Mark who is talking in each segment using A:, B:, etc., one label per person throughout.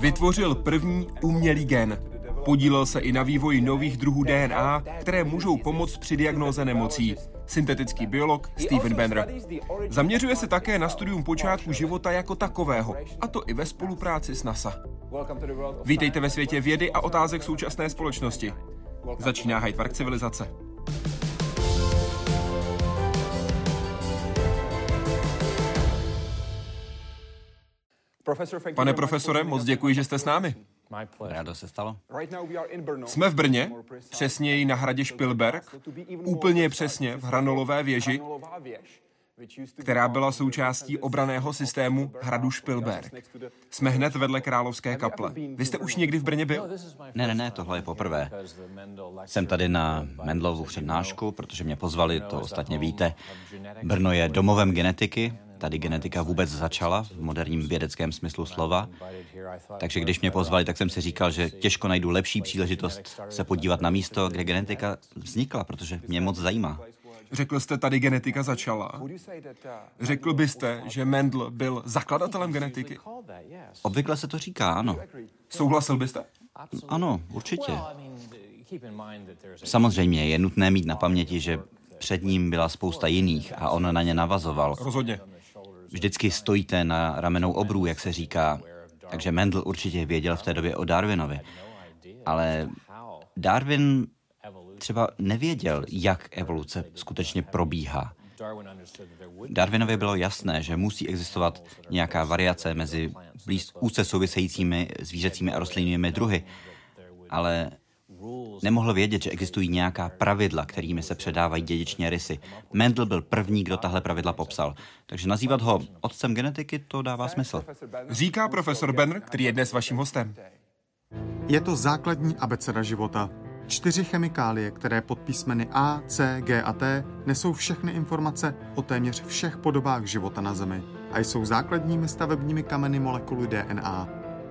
A: Vytvořil první umělý gen. Podílel se i na vývoji nových druhů DNA, které můžou pomoct při diagnóze nemocí. Syntetický biolog Steven Benner. Zaměřuje se také na studium počátku života jako takového, a to i ve spolupráci s NASA. Vítejte ve světě vědy a otázek současné společnosti. Začíná Hyde Park civilizace. Pane profesore, moc děkuji, že jste s námi.
B: Rádo se stalo.
A: Jsme v Brně, přesněji na hradě Špilberg, úplně přesně v Hranolové věži, která byla součástí obraného systému hradu Špilberg. Jsme hned vedle Královské kaple. Vy jste už někdy v Brně byl?
B: Ne, ne, ne, tohle je poprvé. Jsem tady na Mendlovu přednášku, protože mě pozvali, to ostatně víte. Brno je domovem genetiky, tady genetika vůbec začala v moderním vědeckém smyslu slova. Takže když mě pozvali, tak jsem si říkal, že těžko najdu lepší příležitost se podívat na místo, kde genetika vznikla, protože mě moc zajímá.
A: Řekl jste, tady genetika začala. Řekl byste, že Mendel byl zakladatelem genetiky?
B: Obvykle se to říká, ano.
A: Souhlasil byste?
B: Ano, určitě. Samozřejmě je nutné mít na paměti, že před ním byla spousta jiných a on na ně navazoval.
A: Rozhodně.
B: Vždycky stojíte na ramenou obrů, jak se říká. Takže Mendel určitě věděl v té době o Darwinovi. Ale Darwin třeba nevěděl, jak evoluce skutečně probíhá. Darwinovi bylo jasné, že musí existovat nějaká variace mezi blíz, úzce souvisejícími zvířecími a rostlinnými druhy, ale nemohl vědět, že existují nějaká pravidla, kterými se předávají dědičně rysy. Mendel byl první, kdo tahle pravidla popsal. Takže nazývat ho otcem genetiky, to dává smysl.
A: Říká profesor Benner, který je dnes vaším hostem.
C: Je to základní abeceda života. Čtyři chemikálie, které pod písmeny A, C, G a T nesou všechny informace o téměř všech podobách života na Zemi a jsou základními stavebními kameny molekuly DNA.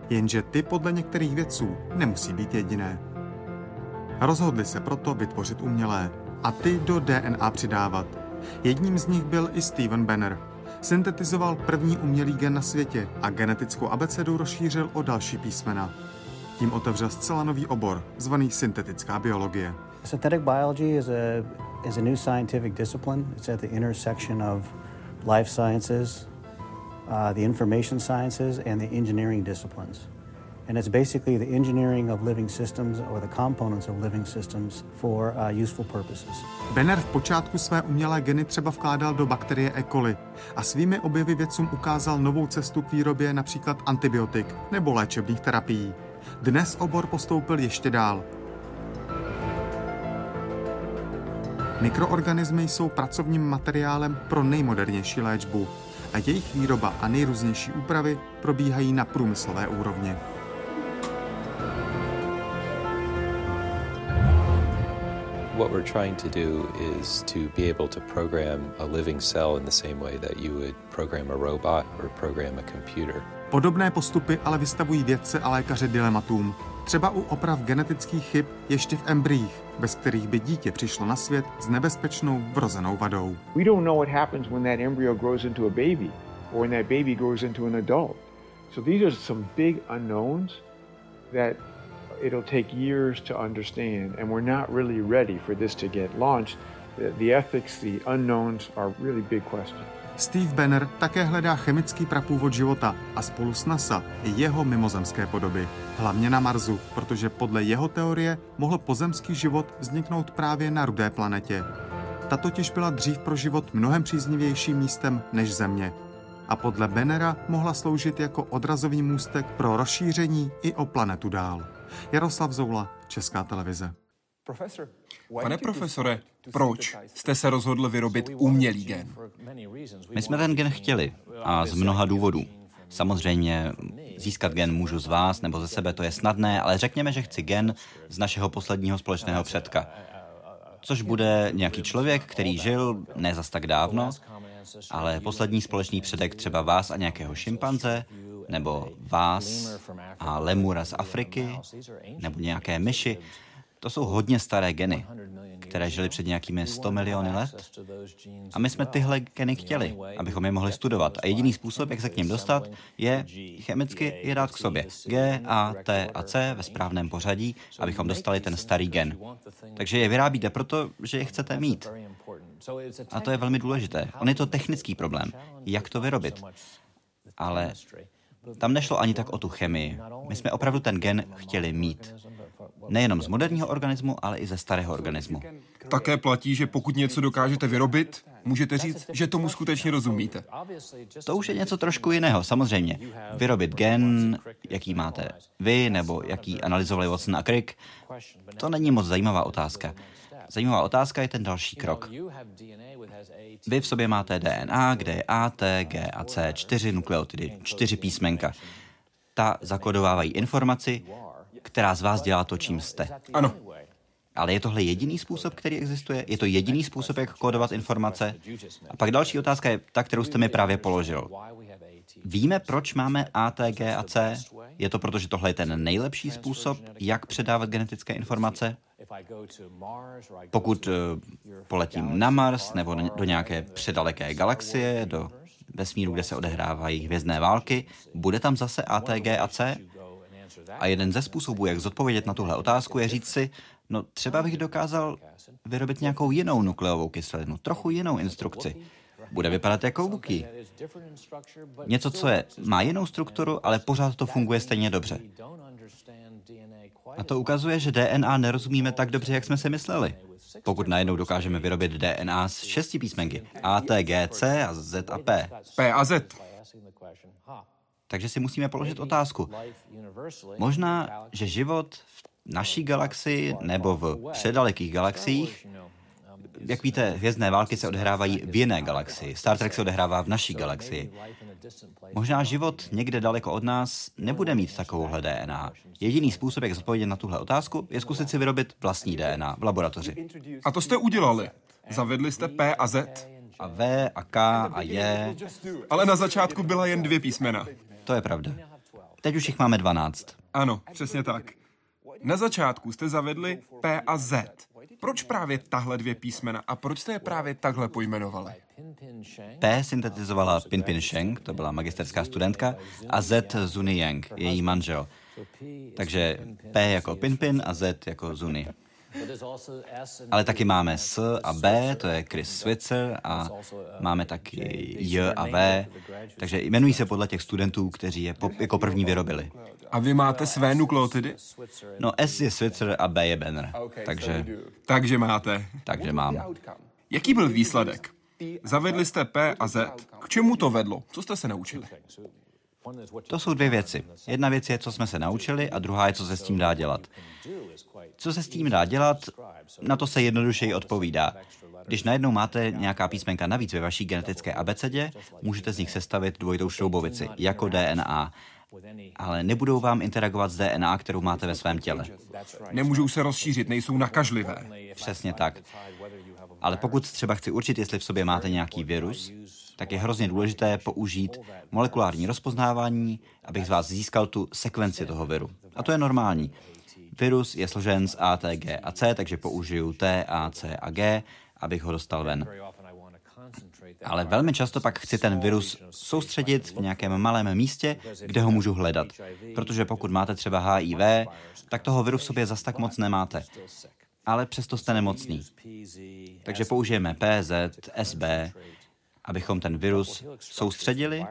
C: Jenže ty podle některých vědců nemusí být jediné. Rozhodli se proto vytvořit umělé a ty do DNA přidávat. Jedním z nich byl i Steven Banner. Syntetizoval první umělý gen na světě a genetickou abecedu rozšířil o další písmena. Tím otevřel zcela nový obor, zvaný syntetická biologie.
D: Synthetic biology is a, is a new scientific discipline. It's at the intersection of life sciences, uh, the information sciences, and the engineering disciplines. And it's basically the engineering of living systems or the components of living systems for uh, useful purposes.
C: Benner v počátku své umělé geny třeba vkládal do bakterie E. coli a svými objevy vědcům ukázal novou cestu k výrobě například antibiotik nebo léčebných terapií. Dnes obor postoupil ještě dál. Mikroorganismy jsou pracovním materiálem pro nejmodernější léčbu a jejich výroba a nejrůznější úpravy probíhají na průmyslové úrovni.
E: What we're trying to do is to be able to program a living cell in the same way that you would program a robot or program a computer.
C: Podobné postupy ale vystavují vědce a lékaře dilematům. Třeba u oprav genetických chyb ještě v embryích, bez kterých by dítě přišlo na svět s nebezpečnou vrozenou vadou.
F: We don't know what happens when that embryo grows into a baby or when that baby grows into an adult. So these are some big unknowns that it'll take years to understand, and we're not really ready for this to get launched. The, ethics, the unknowns are really big questions.
C: Steve Banner také hledá chemický prapůvod života a spolu s NASA i jeho mimozemské podoby. Hlavně na Marsu, protože podle jeho teorie mohl pozemský život vzniknout právě na rudé planetě. Ta totiž byla dřív pro život mnohem příznivějším místem než Země. A podle Bannera mohla sloužit jako odrazový můstek pro rozšíření i o planetu dál. Jaroslav Zoula, Česká televize.
A: Pane profesore, proč jste se rozhodl vyrobit umělý gen?
B: My jsme ten gen chtěli a z mnoha důvodů. Samozřejmě získat gen můžu z vás nebo ze sebe, to je snadné, ale řekněme, že chci gen z našeho posledního společného předka. Což bude nějaký člověk, který žil ne zas tak dávno, ale poslední společný předek třeba vás a nějakého šimpanze, nebo vás a lemura z Afriky, nebo nějaké myši. To jsou hodně staré geny, které žily před nějakými 100 miliony let. A my jsme tyhle geny chtěli, abychom je mohli studovat. A jediný způsob, jak se k ním dostat, je chemicky je dát k sobě. G, A, T a C ve správném pořadí, abychom dostali ten starý gen. Takže je vyrábíte proto, že je chcete mít. A to je velmi důležité. On je to technický problém. Jak to vyrobit? Ale tam nešlo ani tak o tu chemii. My jsme opravdu ten gen chtěli mít. Nejenom z moderního organismu, ale i ze starého organismu.
A: Také platí, že pokud něco dokážete vyrobit, můžete říct, že tomu skutečně rozumíte.
B: To už je něco trošku jiného, samozřejmě. Vyrobit gen, jaký máte vy, nebo jaký analyzovali Watson a Crick, to není moc zajímavá otázka. Zajímavá otázka je ten další krok. Vy v sobě máte DNA, kde je A, T, G a C, čtyři nukleotidy, čtyři písmenka. Ta zakodovávají informaci, která z vás dělá to, čím jste.
A: Ano.
B: Ale je tohle jediný způsob, který existuje? Je to jediný způsob, jak kódovat informace? A pak další otázka je ta, kterou jste mi právě položil. Víme, proč máme A, T, G a C? Je to proto, že tohle je ten nejlepší způsob, jak předávat genetické informace? Pokud eh, poletím na Mars nebo do nějaké předaleké galaxie, do vesmíru, kde se odehrávají hvězdné války, bude tam zase A, T, G a C? A jeden ze způsobů, jak zodpovědět na tuhle otázku, je říct si, no třeba bych dokázal vyrobit nějakou jinou nukleovou kyselinu, trochu jinou instrukci. Bude vypadat jako buky. Něco, co je, má jinou strukturu, ale pořád to funguje stejně dobře. A to ukazuje, že DNA nerozumíme tak dobře, jak jsme si mysleli. Pokud najednou dokážeme vyrobit DNA z šesti písmenky A, T, G, C a Z a P.
A: P a Z.
B: Takže si musíme položit otázku. Možná, že život v naší galaxii nebo v předalekých galaxiích jak víte, hvězdné války se odehrávají v jiné galaxii. Star Trek se odehrává v naší galaxii. Možná život někde daleko od nás nebude mít takovouhle DNA. Jediný způsob, jak zodpovědět na tuhle otázku, je zkusit si vyrobit vlastní DNA v laboratoři.
A: A to jste udělali. Zavedli jste P a Z.
B: A V a K a J.
A: Ale na začátku byla jen dvě písmena.
B: To je pravda. Teď už jich máme 12.
A: Ano, přesně tak. Na začátku jste zavedli P a Z. Proč právě tahle dvě písmena a proč jste je právě takhle pojmenovali?
B: P syntetizovala Pin Pin Sheng, to byla magisterská studentka, a Z Zuni Yang, její manžel. Takže P jako Pin Pin a Z jako Zuni. Ale taky máme S a B, to je Chris Switzer, a máme taky J a V, takže jmenují se podle těch studentů, kteří je po, jako první vyrobili.
A: A vy máte své nukleotidy?
B: No S je Switzer a B je Benner, takže,
A: Takže máte.
B: takže mám.
A: Jaký byl výsledek? Zavedli jste P a Z. K čemu to vedlo? Co jste se naučili?
B: To jsou dvě věci. Jedna věc je, co jsme se naučili, a druhá je, co se s tím dá dělat. Co se s tím dá dělat, na to se jednodušeji odpovídá. Když najednou máte nějaká písmenka navíc ve vaší genetické abecedě, můžete z nich sestavit dvojitou šroubovici, jako DNA. Ale nebudou vám interagovat s DNA, kterou máte ve svém těle.
A: Nemůžou se rozšířit, nejsou nakažlivé.
B: Přesně tak. Ale pokud třeba chci určit, jestli v sobě máte nějaký virus, tak je hrozně důležité použít molekulární rozpoznávání, abych z vás získal tu sekvenci toho viru. A to je normální. Virus je složen z A, T, G a C, takže použiju T, A, C a G, abych ho dostal ven. Ale velmi často pak chci ten virus soustředit v nějakém malém místě, kde ho můžu hledat. Protože pokud máte třeba HIV, tak toho viru v sobě zas tak moc nemáte. Ale přesto jste nemocný. Takže použijeme PZ, SB, abychom ten virus soustředili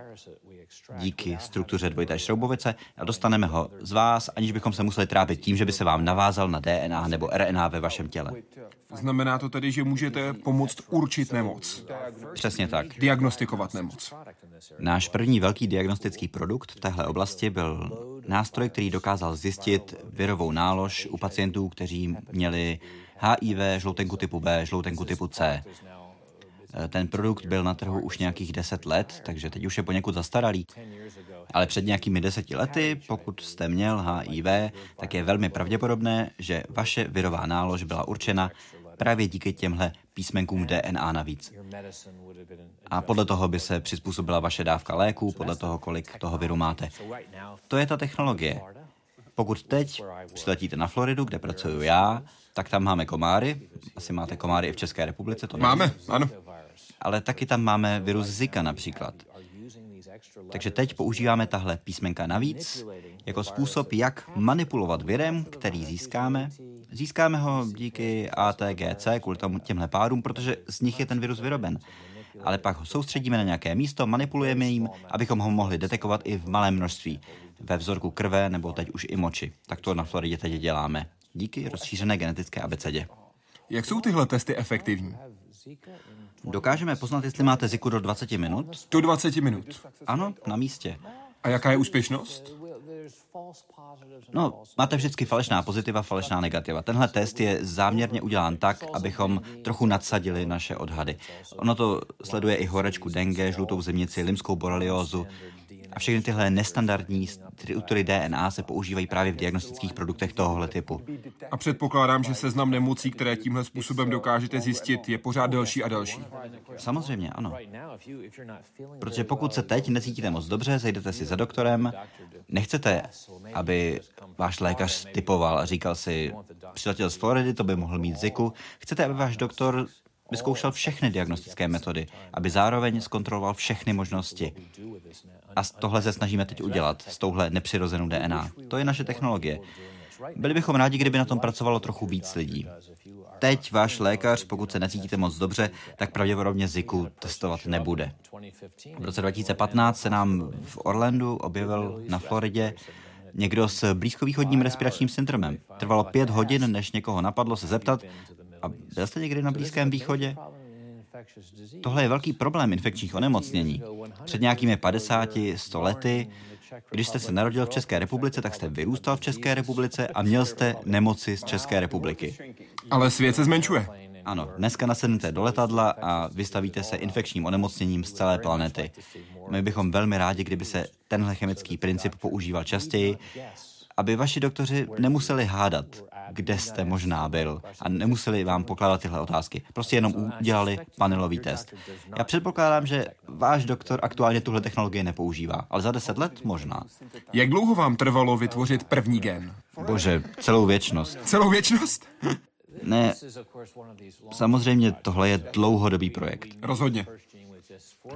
B: díky struktuře dvojité šroubovice a dostaneme ho z vás, aniž bychom se museli trápit tím, že by se vám navázal na DNA nebo RNA ve vašem těle.
A: Znamená to tedy, že můžete pomoct určit nemoc,
B: Přesně tak.
A: diagnostikovat nemoc.
B: Náš první velký diagnostický produkt v téhle oblasti byl nástroj, který dokázal zjistit virovou nálož u pacientů, kteří měli HIV, žloutenku typu B, žloutenku typu C. Ten produkt byl na trhu už nějakých 10 let, takže teď už je poněkud zastaralý. Ale před nějakými deseti lety, pokud jste měl HIV, tak je velmi pravděpodobné, že vaše virová nálož byla určena právě díky těmhle písmenkům DNA navíc. A podle toho by se přizpůsobila vaše dávka léku, podle toho, kolik toho viru máte. To je ta technologie. Pokud teď přiletíte na Floridu, kde pracuju já, tak tam máme komáry. Asi máte komáry i v České republice, to
A: Máme, ano.
B: Ale taky tam máme virus Zika například. Takže teď používáme tahle písmenka navíc jako způsob, jak manipulovat virem, který získáme. Získáme ho díky ATGC, kvůli tomu těmhle párům, protože z nich je ten virus vyroben. Ale pak ho soustředíme na nějaké místo, manipulujeme jim, abychom ho mohli detekovat i v malém množství, ve vzorku krve nebo teď už i moči. Tak to na Floridě teď děláme. Díky rozšířené genetické abecedě.
A: Jak jsou tyhle testy efektivní?
B: Dokážeme poznat, jestli máte ziku do 20 minut?
A: Do 20 minut.
B: Ano, na místě.
A: A jaká je úspěšnost?
B: No, máte vždycky falešná pozitiva, falešná negativa. Tenhle test je záměrně udělán tak, abychom trochu nadsadili naše odhady. Ono to sleduje i horečku dengue, žlutou zemnici, limskou boreliózu, a všechny tyhle nestandardní struktury DNA se používají právě v diagnostických produktech tohohle typu.
A: A předpokládám, že seznam nemocí, které tímhle způsobem dokážete zjistit, je pořád delší a delší.
B: Samozřejmě, ano. Protože pokud se teď necítíte moc dobře, zajdete si za doktorem, nechcete, aby váš lékař typoval a říkal si, přiletěl z Floridy, to by mohl mít ziku. Chcete, aby váš doktor vyzkoušel všechny diagnostické metody, aby zároveň zkontroloval všechny možnosti. A tohle se snažíme teď udělat s touhle nepřirozenou DNA. To je naše technologie. Byli bychom rádi, kdyby na tom pracovalo trochu víc lidí. Teď váš lékař, pokud se necítíte moc dobře, tak pravděpodobně Ziku testovat nebude. V roce 2015 se nám v Orlandu objevil na Floridě někdo s blízkovýchodním respiračním syndromem. Trvalo pět hodin, než někoho napadlo se zeptat, a byl jste někdy na Blízkém východě? Tohle je velký problém infekčních onemocnění. Před nějakými 50-100 lety, když jste se narodil v České republice, tak jste vyrůstal v České republice a měl jste nemoci z České republiky.
A: Ale svět se zmenšuje.
B: Ano, dneska nasednete do letadla a vystavíte se infekčním onemocněním z celé planety. My bychom velmi rádi, kdyby se tenhle chemický princip používal častěji, aby vaši doktoři nemuseli hádat, kde jste možná byl a nemuseli vám pokládat tyhle otázky. Prostě jenom udělali panelový test. Já předpokládám, že váš doktor aktuálně tuhle technologii nepoužívá, ale za deset let možná.
A: Jak dlouho vám trvalo vytvořit první gen?
B: Bože, celou věčnost.
A: Celou věčnost?
B: Ne, samozřejmě tohle je dlouhodobý projekt.
A: Rozhodně.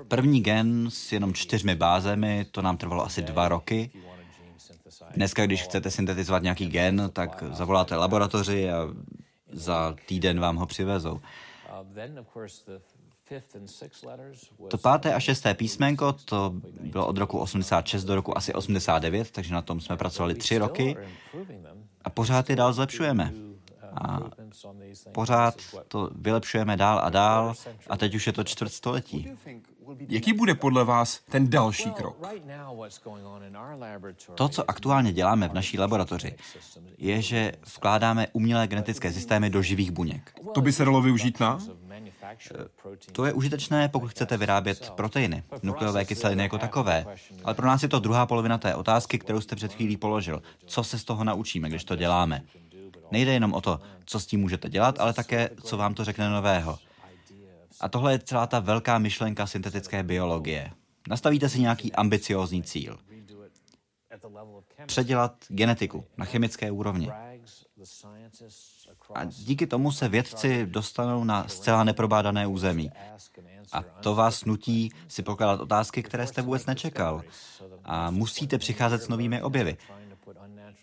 B: První gen s jenom čtyřmi bázemi, to nám trvalo asi dva roky. Dneska, když chcete syntetizovat nějaký gen, tak zavoláte laboratoři a za týden vám ho přivezou. To páté a šesté písmenko, to bylo od roku 86 do roku asi 89, takže na tom jsme pracovali tři roky a pořád je dál zlepšujeme. A pořád to vylepšujeme dál a dál a teď už je to čtvrt století.
A: Jaký bude podle vás ten další krok?
B: To, co aktuálně děláme v naší laboratoři, je, že vkládáme umělé genetické systémy do živých buněk.
A: To by se dalo využít na?
B: To je užitečné, pokud chcete vyrábět proteiny, nukleové kyseliny jako takové. Ale pro nás je to druhá polovina té otázky, kterou jste před chvílí položil. Co se z toho naučíme, když to děláme? Nejde jenom o to, co s tím můžete dělat, ale také, co vám to řekne nového. A tohle je celá ta velká myšlenka syntetické biologie. Nastavíte si nějaký ambiciózní cíl. Předělat genetiku na chemické úrovni. A díky tomu se vědci dostanou na zcela neprobádané území. A to vás nutí si pokládat otázky, které jste vůbec nečekal. A musíte přicházet s novými objevy.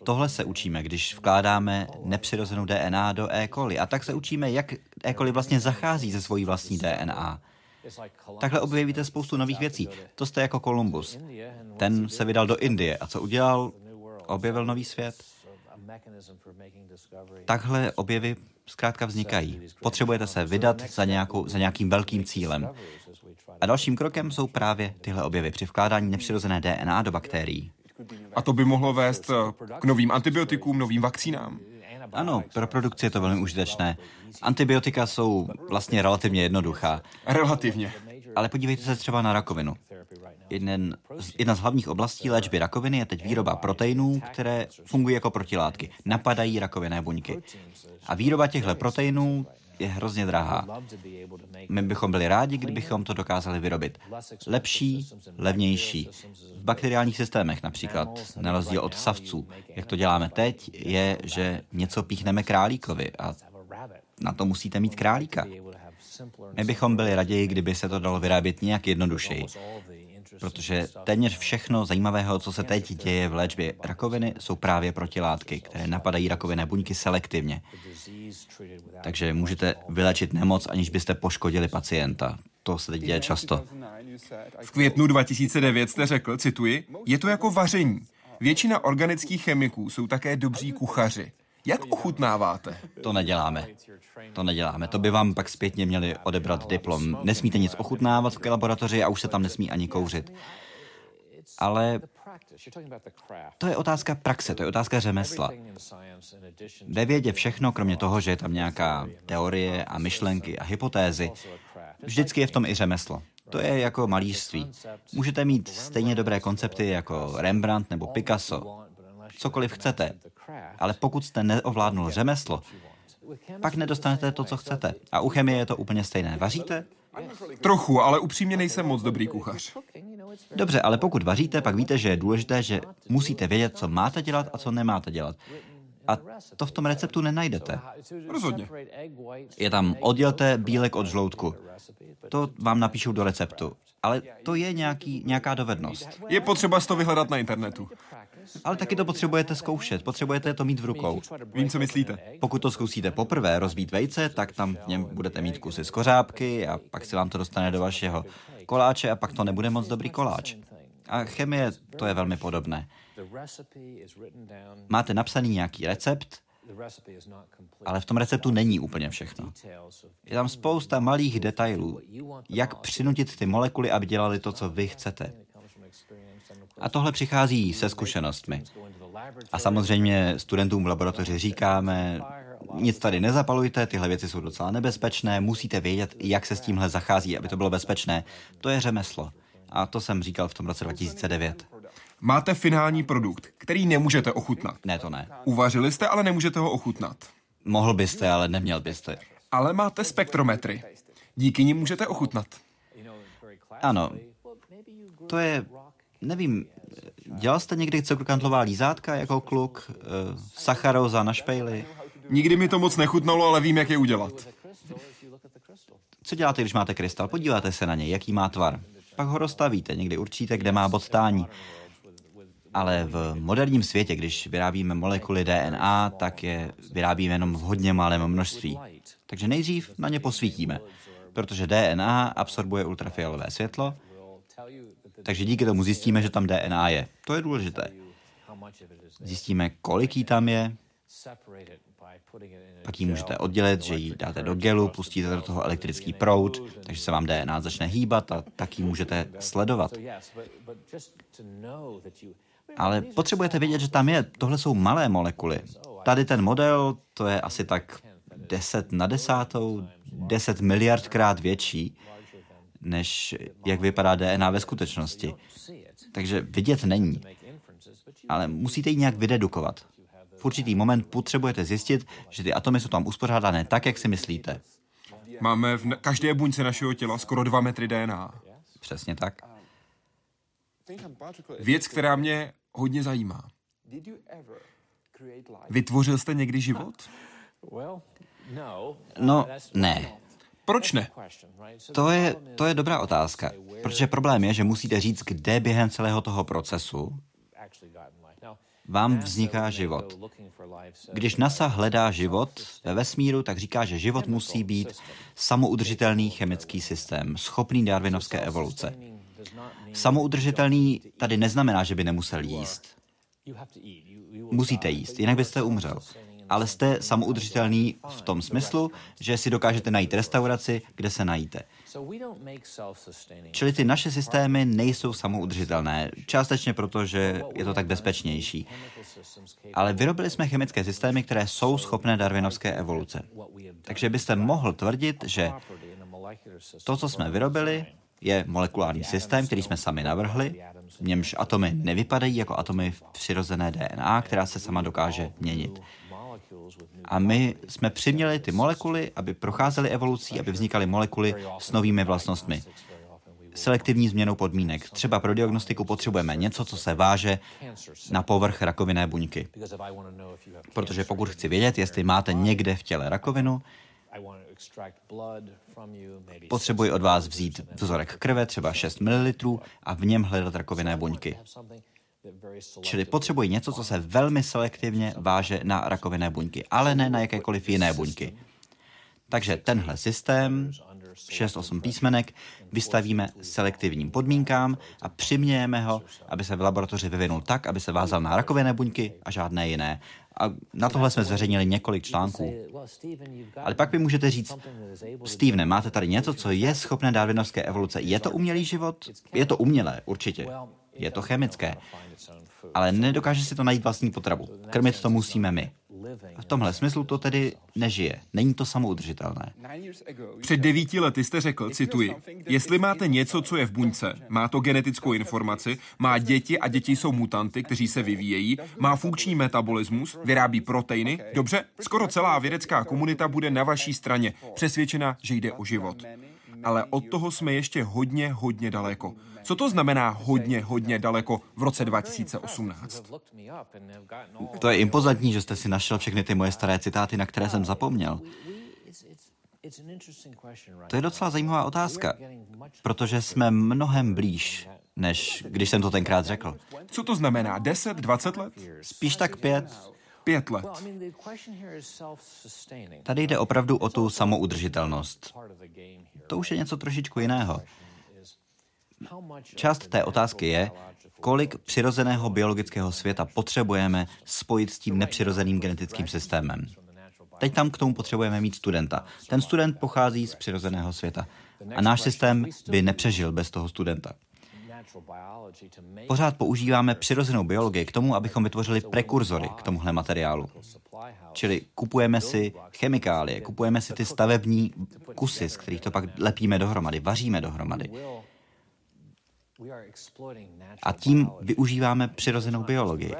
B: Tohle se učíme, když vkládáme nepřirozenou DNA do E. coli. A tak se učíme, jak E. coli vlastně zachází se svojí vlastní DNA. Takhle objevíte spoustu nových věcí. To jste jako Kolumbus. Ten se vydal do Indie a co udělal? Objevil nový svět. Takhle objevy zkrátka vznikají. Potřebujete se vydat za, nějakou, za nějakým velkým cílem. A dalším krokem jsou právě tyhle objevy při vkládání nepřirozené DNA do bakterií.
A: A to by mohlo vést k novým antibiotikům, novým vakcínám.
B: Ano, pro produkci je to velmi užitečné. Antibiotika jsou vlastně relativně jednoduchá.
A: Relativně.
B: Ale podívejte se třeba na rakovinu. Jeden, jedna z hlavních oblastí léčby rakoviny je teď výroba proteinů, které fungují jako protilátky. Napadají rakovinné buňky. A výroba těchto proteinů je hrozně drahá. My bychom byli rádi, kdybychom to dokázali vyrobit. Lepší, levnější, v bakteriálních systémech například, na rozdíl od savců, jak to děláme teď, je, že něco píchneme králíkovi a na to musíte mít králíka. My bychom byli raději, kdyby se to dalo vyrábět nějak jednodušeji, protože téměř všechno zajímavého, co se teď děje v léčbě rakoviny, jsou právě protilátky, které napadají rakovinné buňky selektivně. Takže můžete vylečit nemoc, aniž byste poškodili pacienta. To se teď děje často.
A: V květnu 2009 jste řekl, cituji, je to jako vaření. Většina organických chemiků jsou také dobří kuchaři. Jak ochutnáváte?
B: To neděláme. To neděláme. To by vám pak zpětně měli odebrat diplom. Nesmíte nic ochutnávat v laboratoři a už se tam nesmí ani kouřit. Ale to je otázka praxe, to je otázka řemesla. Ve vědě všechno, kromě toho, že je tam nějaká teorie a myšlenky a hypotézy, vždycky je v tom i řemeslo. To je jako malířství. Můžete mít stejně dobré koncepty jako Rembrandt nebo Picasso, cokoliv chcete, ale pokud jste neovládnul řemeslo, pak nedostanete to, co chcete. A u chemie je to úplně stejné. Vaříte?
A: Trochu, ale upřímně nejsem moc dobrý kuchař.
B: Dobře, ale pokud vaříte, pak víte, že je důležité, že musíte vědět, co máte dělat a co nemáte dělat. A to v tom receptu nenajdete.
A: Rozhodně.
B: Je tam oddělte bílek od žloutku. To vám napíšou do receptu. Ale to je nějaký, nějaká dovednost.
A: Je potřeba to vyhledat na internetu.
B: Ale taky to potřebujete zkoušet, potřebujete to mít v rukou.
A: Vím, co myslíte.
B: Pokud to zkusíte poprvé rozbít vejce, tak tam v něm budete mít kusy z kořápky a pak se vám to dostane do vašeho koláče a pak to nebude moc dobrý koláč. A chemie, to je velmi podobné. Máte napsaný nějaký recept, ale v tom receptu není úplně všechno. Je tam spousta malých detailů, jak přinutit ty molekuly, aby dělali to, co vy chcete. A tohle přichází se zkušenostmi. A samozřejmě studentům v laboratoři říkáme, nic tady nezapalujte, tyhle věci jsou docela nebezpečné, musíte vědět, jak se s tímhle zachází, aby to bylo bezpečné. To je řemeslo. A to jsem říkal v tom roce 2009.
A: Máte finální produkt, který nemůžete ochutnat.
B: Ne, to ne.
A: Uvařili jste, ale nemůžete ho ochutnat.
B: Mohl byste, ale neměl byste.
A: Ale máte spektrometry. Díky nim můžete ochutnat.
B: Ano. To je, nevím, dělal jste někdy cukrokantlová lízátka jako kluk? Uh, sacharoza na špejli?
A: Nikdy mi to moc nechutnalo, ale vím, jak je udělat.
B: Co děláte, když máte krystal? Podíváte se na něj, jaký má tvar. Pak ho rozstavíte, někdy určíte, kde má bod tání. Ale v moderním světě, když vyrábíme molekuly DNA, tak je vyrábíme jenom v hodně malém množství. Takže nejdřív na ně posvítíme, protože DNA absorbuje ultrafialové světlo, takže díky tomu zjistíme, že tam DNA je. To je důležité. Zjistíme, kolik jí tam je, pak ji můžete oddělit, že ji dáte do gelu, pustíte do toho elektrický proud, takže se vám DNA začne hýbat a tak ji můžete sledovat. Ale potřebujete vědět, že tam je. Tohle jsou malé molekuly. Tady ten model, to je asi tak 10 na desátou, 10 miliardkrát větší, než jak vypadá DNA ve skutečnosti. Takže vidět není. Ale musíte ji nějak vydedukovat. V určitý moment potřebujete zjistit, že ty atomy jsou tam uspořádané tak, jak si myslíte.
A: Máme v každé buňce našeho těla skoro 2 metry DNA.
B: Přesně tak.
A: Věc, která mě hodně zajímá. Vytvořil jste někdy život?
B: No, ne.
A: Proč ne?
B: To je, to je dobrá otázka, protože problém je, že musíte říct, kde během celého toho procesu vám vzniká život. Když NASA hledá život ve vesmíru, tak říká, že život musí být samoudržitelný chemický systém, schopný darwinovské evoluce. Samoudržitelný tady neznamená, že by nemusel jíst. Musíte jíst, jinak byste umřel. Ale jste samoudržitelný v tom smyslu, že si dokážete najít restauraci, kde se najíte. Čili ty naše systémy nejsou samoudržitelné, částečně proto, že je to tak bezpečnější. Ale vyrobili jsme chemické systémy, které jsou schopné darwinovské evoluce. Takže byste mohl tvrdit, že to, co jsme vyrobili, je molekulární systém, který jsme sami navrhli, v němž atomy nevypadají jako atomy v přirozené DNA, která se sama dokáže měnit. A my jsme přiměli ty molekuly, aby procházely evolucí, aby vznikaly molekuly s novými vlastnostmi. selektivní změnou podmínek. Třeba pro diagnostiku potřebujeme něco, co se váže na povrch rakovinné buňky. Protože pokud chci vědět, jestli máte někde v těle rakovinu, potřebuji od vás vzít vzorek krve, třeba 6 ml, a v něm hledat rakovinné buňky. Čili potřebuji něco, co se velmi selektivně váže na rakovinné buňky, ale ne na jakékoliv jiné buňky. Takže tenhle systém, 6-8 písmenek, vystavíme selektivním podmínkám a přimějeme ho, aby se v laboratoři vyvinul tak, aby se vázal na rakovinné buňky a žádné jiné. A na tohle jsme zveřejnili několik článků. Ale pak vy můžete říct, Stevene, máte tady něco, co je schopné darwinovské evoluce. Je to umělý život? Je to umělé, určitě. Je to chemické. Ale nedokáže si to najít vlastní potravu. Krmit to musíme my. V tomhle smyslu to tedy nežije. Není to samoudržitelné.
A: Před devíti lety jste řekl, cituji, jestli máte něco, co je v buňce, má to genetickou informaci, má děti a děti jsou mutanty, kteří se vyvíjejí, má funkční metabolismus, vyrábí proteiny, dobře, skoro celá vědecká komunita bude na vaší straně, přesvědčena, že jde o život. Ale od toho jsme ještě hodně, hodně daleko. Co to znamená hodně, hodně daleko v roce 2018?
B: To je impozantní, že jste si našel všechny ty moje staré citáty, na které jsem zapomněl. To je docela zajímavá otázka, protože jsme mnohem blíž, než když jsem to tenkrát řekl.
A: Co to znamená? 10, 20 let?
B: Spíš tak pět.
A: Pět let.
B: Tady jde opravdu o tu samoudržitelnost. To už je něco trošičku jiného. Část té otázky je, kolik přirozeného biologického světa potřebujeme spojit s tím nepřirozeným genetickým systémem. Teď tam k tomu potřebujeme mít studenta. Ten student pochází z přirozeného světa. A náš systém by nepřežil bez toho studenta. Pořád používáme přirozenou biologii k tomu, abychom vytvořili prekurzory k tomuhle materiálu. Čili kupujeme si chemikálie, kupujeme si ty stavební kusy, z kterých to pak lepíme dohromady, vaříme dohromady. A tím využíváme přirozenou biologii.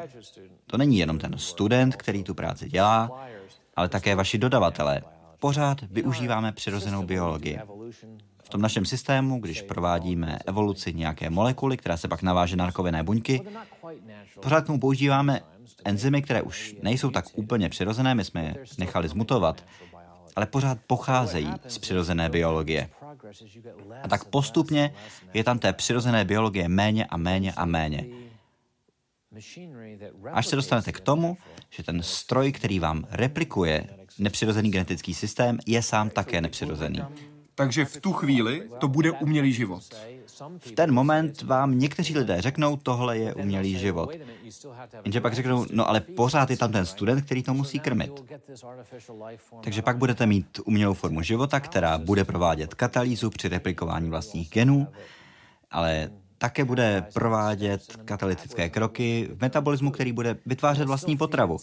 B: To není jenom ten student, který tu práci dělá, ale také vaši dodavatelé. Pořád využíváme přirozenou biologii. V tom našem systému, když provádíme evoluci nějaké molekuly, která se pak naváže na rakovinné buňky, pořád k tomu používáme enzymy, které už nejsou tak úplně přirozené, my jsme je nechali zmutovat, ale pořád pocházejí z přirozené biologie. A tak postupně je tam té přirozené biologie méně a méně a méně. Až se dostanete k tomu, že ten stroj, který vám replikuje nepřirozený genetický systém, je sám také nepřirozený.
A: Takže v tu chvíli to bude umělý život.
B: V ten moment vám někteří lidé řeknou, tohle je umělý život. Jenže pak řeknou, no ale pořád je tam ten student, který to musí krmit. Takže pak budete mít umělou formu života, která bude provádět katalýzu při replikování vlastních genů, ale také bude provádět katalytické kroky v metabolismu, který bude vytvářet vlastní potravu.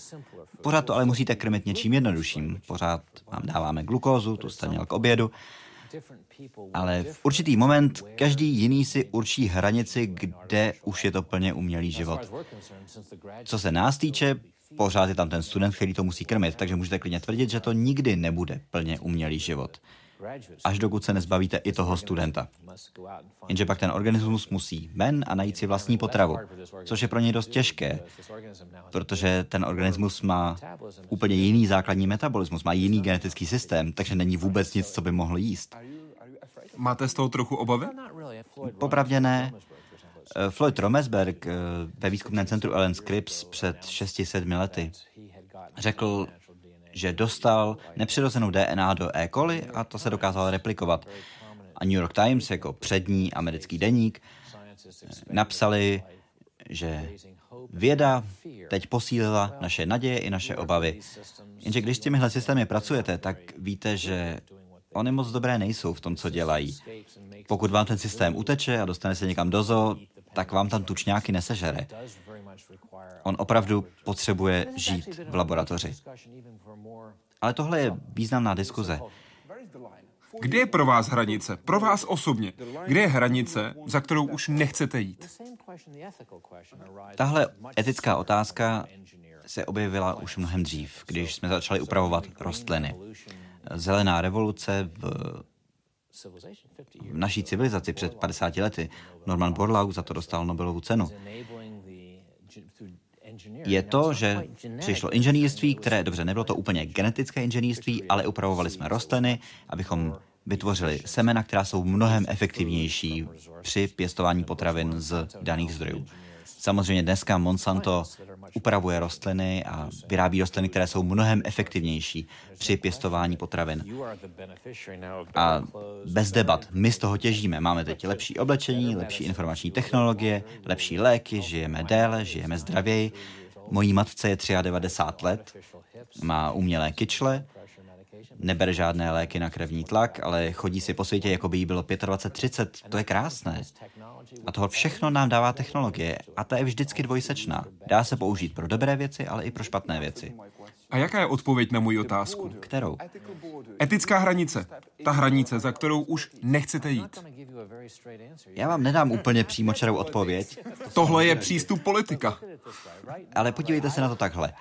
B: Pořád to ale musíte krmit něčím jednodušším. Pořád vám dáváme glukózu, tu jste měl k obědu, ale v určitý moment každý jiný si určí hranici, kde už je to plně umělý život. Co se nás týče, pořád je tam ten student, který to musí krmit, takže můžete klidně tvrdit, že to nikdy nebude plně umělý život. Až dokud se nezbavíte i toho studenta. Jenže pak ten organismus musí ven a najít si vlastní potravu, což je pro něj dost těžké, protože ten organismus má úplně jiný základní metabolismus, má jiný genetický systém, takže není vůbec nic, co by mohl jíst.
A: Máte z toho trochu obavy?
B: Popravdě ne. Floyd Romesberg eh, ve výzkumném centru Ellen Scripps před 6-7 lety řekl, že dostal nepřirozenou DNA do E. coli a to se dokázalo replikovat. A New York Times jako přední americký deník napsali, že věda teď posílila naše naděje i naše obavy. Jenže když s těmihle systémy pracujete, tak víte, že Oni moc dobré nejsou v tom, co dělají. Pokud vám ten systém uteče a dostane se někam do zoo, tak vám tam tučňáky nesežere. On opravdu potřebuje žít v laboratoři. Ale tohle je významná diskuze.
A: Kde je pro vás hranice? Pro vás osobně. Kde je hranice, za kterou už nechcete jít?
B: Tahle etická otázka se objevila už mnohem dřív, když jsme začali upravovat rostliny. Zelená revoluce v v naší civilizaci před 50 lety. Norman Borlaug za to dostal Nobelovu cenu. Je to, že přišlo inženýrství, které, dobře, nebylo to úplně genetické inženýrství, ale upravovali jsme rostliny, abychom vytvořili semena, která jsou mnohem efektivnější při pěstování potravin z daných zdrojů. Samozřejmě dneska Monsanto upravuje rostliny a vyrábí rostliny, které jsou mnohem efektivnější při pěstování potravin. A bez debat, my z toho těžíme. Máme teď lepší oblečení, lepší informační technologie, lepší léky, žijeme déle, žijeme zdravěji. Mojí matce je 93 let, má umělé kyčle, nebere žádné léky na krevní tlak, ale chodí si po světě, jako by jí bylo 25-30. To je krásné. A toho všechno nám dává technologie. A ta je vždycky dvojsečná. Dá se použít pro dobré věci, ale i pro špatné věci.
A: A jaká je odpověď na moji otázku?
B: Kterou?
A: Etická hranice. Ta hranice, za kterou už nechcete jít.
B: Já vám nedám úplně přímočarou odpověď.
A: Tohle je přístup politika.
B: Ale podívejte se na to takhle.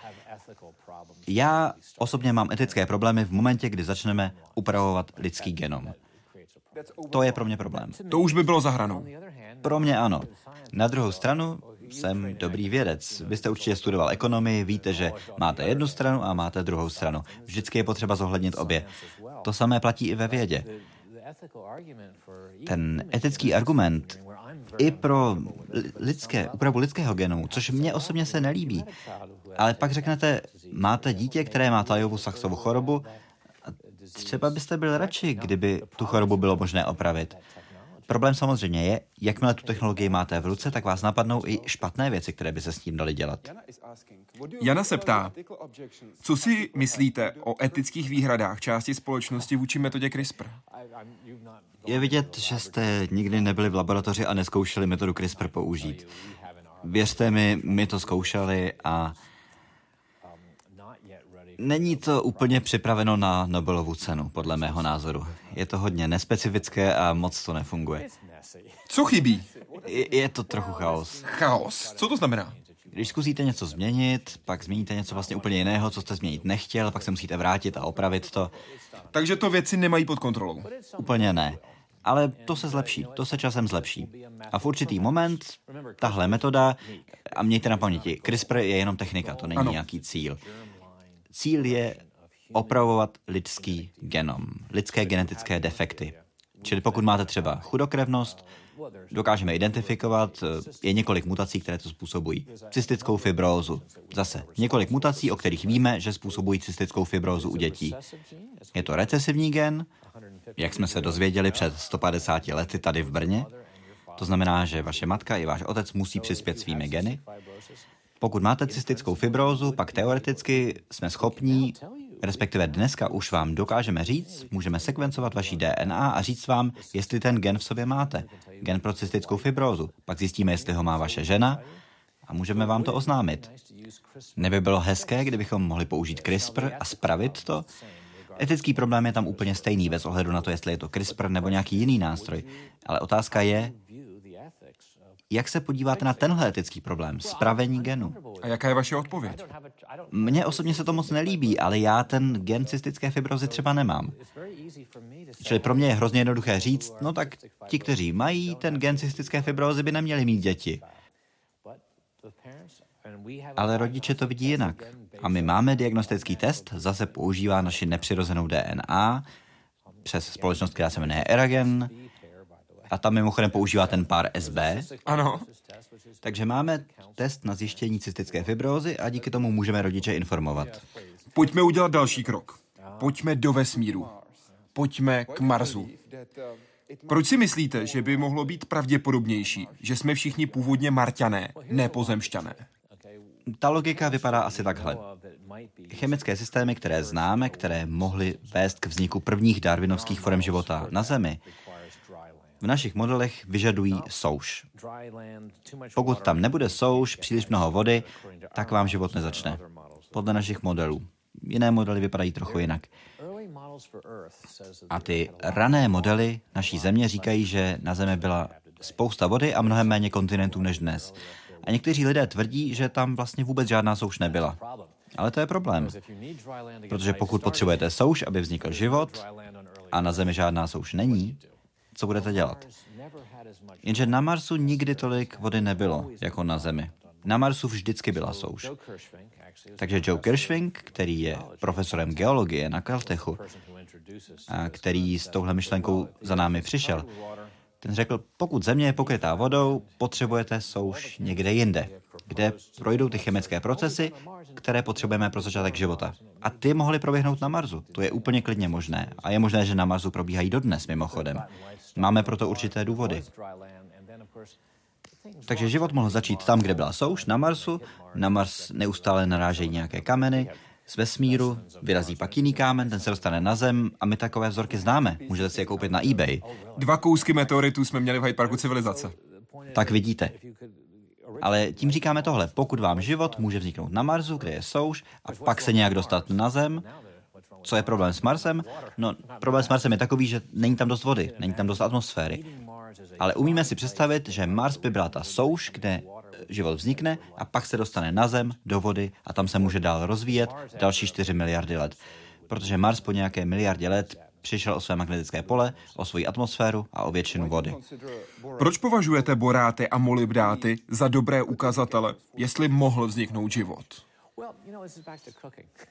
B: Já osobně mám etické problémy v momentě, kdy začneme upravovat lidský genom. To je pro mě problém.
A: To už by bylo za hranou.
B: Pro mě ano. Na druhou stranu jsem dobrý vědec. Vy jste určitě studoval ekonomii, víte, že máte jednu stranu a máte druhou stranu. Vždycky je potřeba zohlednit obě. To samé platí i ve vědě. Ten etický argument i pro lidské, úpravu lidského genomu, což mně osobně se nelíbí. Ale pak řeknete, máte dítě, které má Tajovu Sachsovu chorobu, třeba byste byl radši, kdyby tu chorobu bylo možné opravit. Problém samozřejmě je, jakmile tu technologii máte v ruce, tak vás napadnou i špatné věci, které by se s tím daly dělat.
A: Jana se ptá, co si myslíte o etických výhradách části společnosti vůči metodě CRISPR?
B: Je vidět, že jste nikdy nebyli v laboratoři a neskoušeli metodu CRISPR použít. Věřte mi, my to zkoušeli a Není to úplně připraveno na Nobelovu cenu, podle mého názoru. Je to hodně nespecifické a moc to nefunguje.
A: Co chybí?
B: Je, je to trochu chaos.
A: Chaos? Co to znamená?
B: Když zkusíte něco změnit, pak změníte něco vlastně úplně jiného, co jste změnit nechtěl, pak se musíte vrátit a opravit to.
A: Takže to věci nemají pod kontrolou.
B: Úplně ne. Ale to se zlepší, to se časem zlepší. A v určitý moment tahle metoda, a mějte na paměti, CRISPR je jenom technika, to není ano. nějaký cíl. Cíl je opravovat lidský genom, lidské genetické defekty. Čili pokud máte třeba chudokrevnost, dokážeme identifikovat, je několik mutací, které to způsobují. Cystickou fibrózu. Zase několik mutací, o kterých víme, že způsobují cystickou fibrózu u dětí. Je to recesivní gen, jak jsme se dozvěděli před 150 lety tady v Brně. To znamená, že vaše matka i váš otec musí přispět svými geny. Pokud máte cystickou fibrózu, pak teoreticky jsme schopní, respektive dneska už vám dokážeme říct, můžeme sekvencovat vaší DNA a říct vám, jestli ten gen v sobě máte. Gen pro cystickou fibrózu. Pak zjistíme, jestli ho má vaše žena a můžeme vám to oznámit. Neby bylo hezké, kdybychom mohli použít CRISPR a spravit to? Etický problém je tam úplně stejný, bez ohledu na to, jestli je to CRISPR nebo nějaký jiný nástroj. Ale otázka je, jak se podíváte na tenhle etický problém, spravení genu?
A: A jaká je vaše odpověď?
B: Mně osobně se to moc nelíbí, ale já ten gen cystické fibrozy třeba nemám. Čili pro mě je hrozně jednoduché říct, no tak ti, kteří mají ten gen cystické fibrozy, by neměli mít děti. Ale rodiče to vidí jinak. A my máme diagnostický test, zase používá naši nepřirozenou DNA přes společnost, která se jmenuje Eragen, a tam mimochodem používá ten pár SB.
A: Ano.
B: Takže máme test na zjištění cystické fibrózy a díky tomu můžeme rodiče informovat.
A: Pojďme udělat další krok. Pojďme do vesmíru. Pojďme k Marsu. Proč si myslíte, že by mohlo být pravděpodobnější, že jsme všichni původně marťané, ne pozemšťané?
B: Ta logika vypadá asi takhle. Chemické systémy, které známe, které mohly vést k vzniku prvních darwinovských forem života na Zemi, v našich modelech vyžadují souš. Pokud tam nebude souš, příliš mnoho vody, tak vám život nezačne. Podle našich modelů. Jiné modely vypadají trochu jinak. A ty rané modely naší země říkají, že na Zemi byla spousta vody a mnohem méně kontinentů než dnes. A někteří lidé tvrdí, že tam vlastně vůbec žádná souš nebyla. Ale to je problém. Protože pokud potřebujete souš, aby vznikl život, a na Zemi žádná souš není, co budete dělat? Jenže na Marsu nikdy tolik vody nebylo, jako na Zemi. Na Marsu vždycky byla souš. Takže Joe Kirschwing, který je profesorem geologie na Caltechu, a který s touhle myšlenkou za námi přišel, ten řekl, pokud země je pokrytá vodou, potřebujete souš někde jinde, kde projdou ty chemické procesy, které potřebujeme pro začátek života. A ty mohly proběhnout na Marsu. To je úplně klidně možné. A je možné, že na Marsu probíhají dodnes mimochodem. Máme proto určité důvody. Takže život mohl začít tam, kde byla souš, na Marsu. Na Mars neustále narážejí nějaké kameny, z vesmíru, vyrazí pak jiný kámen, ten se dostane na Zem a my takové vzorky známe. Můžete si je koupit na eBay.
A: Dva kousky meteoritů jsme měli v Hyde Parku civilizace.
B: Tak vidíte. Ale tím říkáme tohle, pokud vám život může vzniknout na Marsu, kde je souš, a pak se nějak dostat na Zem, co je problém s Marsem? No, problém s Marsem je takový, že není tam dost vody, není tam dost atmosféry. Ale umíme si představit, že Mars by byla ta souš, kde život vznikne a pak se dostane na Zem, do vody a tam se může dál rozvíjet další 4 miliardy let. Protože Mars po nějaké miliardě let přišel o své magnetické pole, o svoji atmosféru a o většinu vody.
A: Proč považujete boráty a molybdáty za dobré ukazatele, jestli mohl vzniknout život?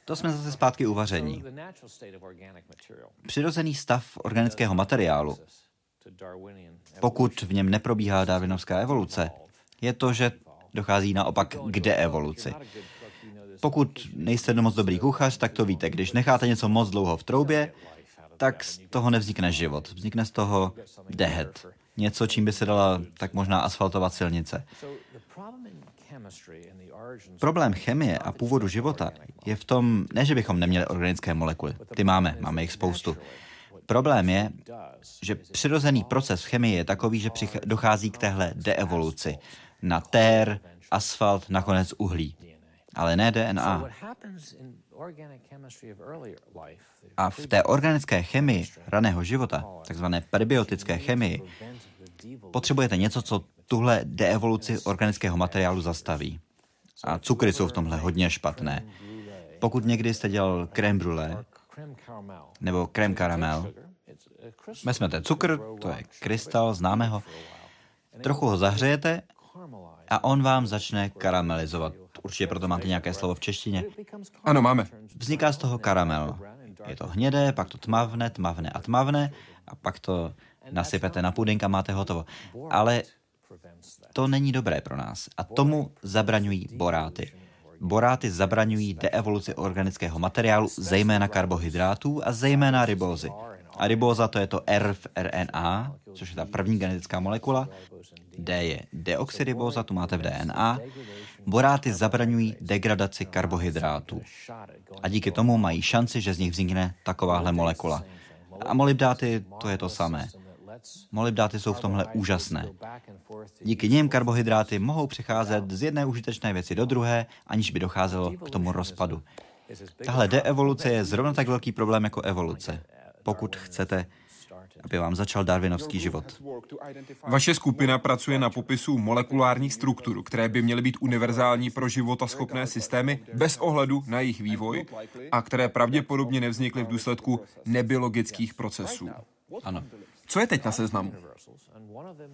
B: To jsme zase zpátky u vaření. Přirozený stav organického materiálu, pokud v něm neprobíhá darwinovská evoluce, je to, že dochází naopak k deevoluci. Pokud nejste moc dobrý kuchař, tak to víte. Když necháte něco moc dlouho v troubě, tak z toho nevznikne život. Vznikne z toho dehet. Něco, čím by se dala tak možná asfaltovat silnice. Problém chemie a původu života je v tom, ne, že bychom neměli organické molekuly. Ty máme, máme jich spoustu. Problém je, že přirozený proces v chemii je takový, že dochází k téhle deevoluci. Na tér, asfalt, nakonec uhlí. Ale ne DNA. A v té organické chemii raného života, takzvané prebiotické chemii, potřebujete něco, co tuhle deevoluci organického materiálu zastaví. A cukry jsou v tomhle hodně špatné. Pokud někdy jste dělal crème brûlée nebo crème caramel, vezmete cukr, to je krystal, známe ho, trochu ho zahřejete a on vám začne karamelizovat. Určitě proto máte nějaké slovo v češtině.
A: Ano, máme.
B: Vzniká z toho karamel. Je to hnědé, pak to tmavne, tmavne a tmavne a pak to nasypete na pudink a máte hotovo. Ale to není dobré pro nás a tomu zabraňují boráty. Boráty zabraňují deevoluci organického materiálu, zejména karbohydrátů a zejména ribózy. A ribóza to je to R v RNA, což je ta první genetická molekula. D je deoxyribóza, tu máte v DNA. Boráty zabraňují degradaci karbohydrátů. A díky tomu mají šanci, že z nich vznikne takováhle molekula. A molybdáty to je to samé. Molybdáty jsou v tomhle úžasné. Díky nim karbohydráty mohou přecházet z jedné užitečné věci do druhé, aniž by docházelo k tomu rozpadu. Tahle deevoluce je zrovna tak velký problém jako evoluce. Pokud chcete aby vám začal darwinovský život.
A: Vaše skupina pracuje na popisu molekulárních struktur, které by měly být univerzální pro životaschopné systémy bez ohledu na jejich vývoj a které pravděpodobně nevznikly v důsledku nebiologických procesů.
B: Ano.
A: Co je teď na seznamu?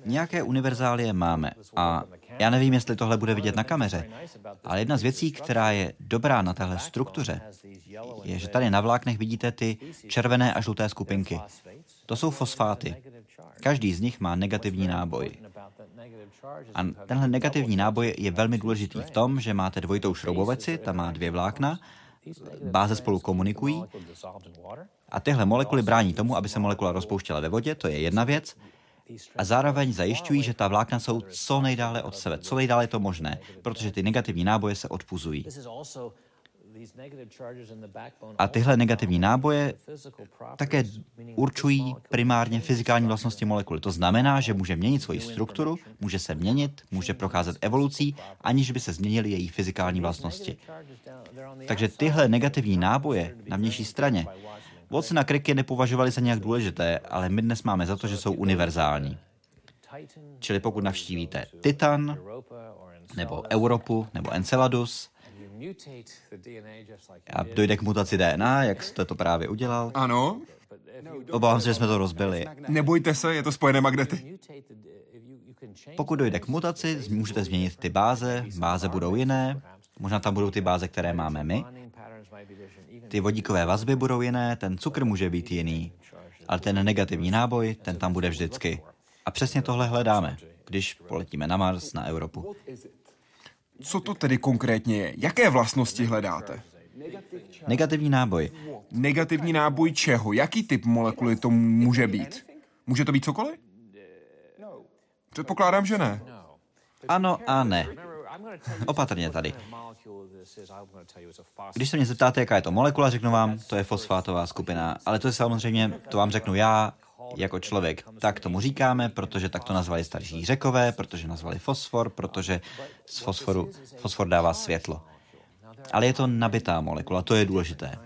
B: Nějaké univerzálie máme a já nevím, jestli tohle bude vidět na kameře, ale jedna z věcí, která je dobrá na téhle struktuře, je, že tady na vláknech vidíte ty červené a žluté skupinky. To jsou fosfáty. Každý z nich má negativní náboj. A tenhle negativní náboj je velmi důležitý v tom, že máte dvojitou šrouboveci, ta má dvě vlákna, báze spolu komunikují a tyhle molekuly brání tomu, aby se molekula rozpouštěla ve vodě, to je jedna věc, a zároveň zajišťují, že ta vlákna jsou co nejdále od sebe, co nejdále je to možné, protože ty negativní náboje se odpuzují. A tyhle negativní náboje také určují primárně fyzikální vlastnosti molekuly. To znamená, že může měnit svoji strukturu, může se měnit, může procházet evolucí, aniž by se změnily její fyzikální vlastnosti. Takže tyhle negativní náboje na vnější straně Watson a Crick je nepovažovali za nějak důležité, ale my dnes máme za to, že jsou univerzální. Čili pokud navštívíte Titan, nebo Europu, nebo Enceladus, A dojde k mutaci DNA, jak jste to právě udělal.
A: Ano,
B: Obávám se, že jsme to rozbili.
A: nebojte se, je to spojené magnety.
B: Pokud dojde k mutaci, můžete změnit ty báze, báze budou jiné, možná tam budou ty báze, které máme my. Ty vodíkové vazby budou jiné, ten cukr může být jiný, ale ten negativní náboj, ten tam bude vždycky. A přesně tohle hledáme, když poletíme na Mars, na Evropu.
A: Co to tedy konkrétně je? Jaké vlastnosti hledáte?
B: Negativní náboj.
A: Negativní náboj čeho? Jaký typ molekuly to může být? Může to být cokoliv? Předpokládám, že ne.
B: Ano a ne. Opatrně tady. Když se mě zeptáte, jaká je to molekula, řeknu vám, to je fosfátová skupina, ale to je samozřejmě, to vám řeknu já, jako člověk. Tak tomu říkáme, protože tak to nazvali starší řekové, protože nazvali fosfor, protože z fosforu, fosfor dává světlo. Ale je to nabitá molekula, to je důležité.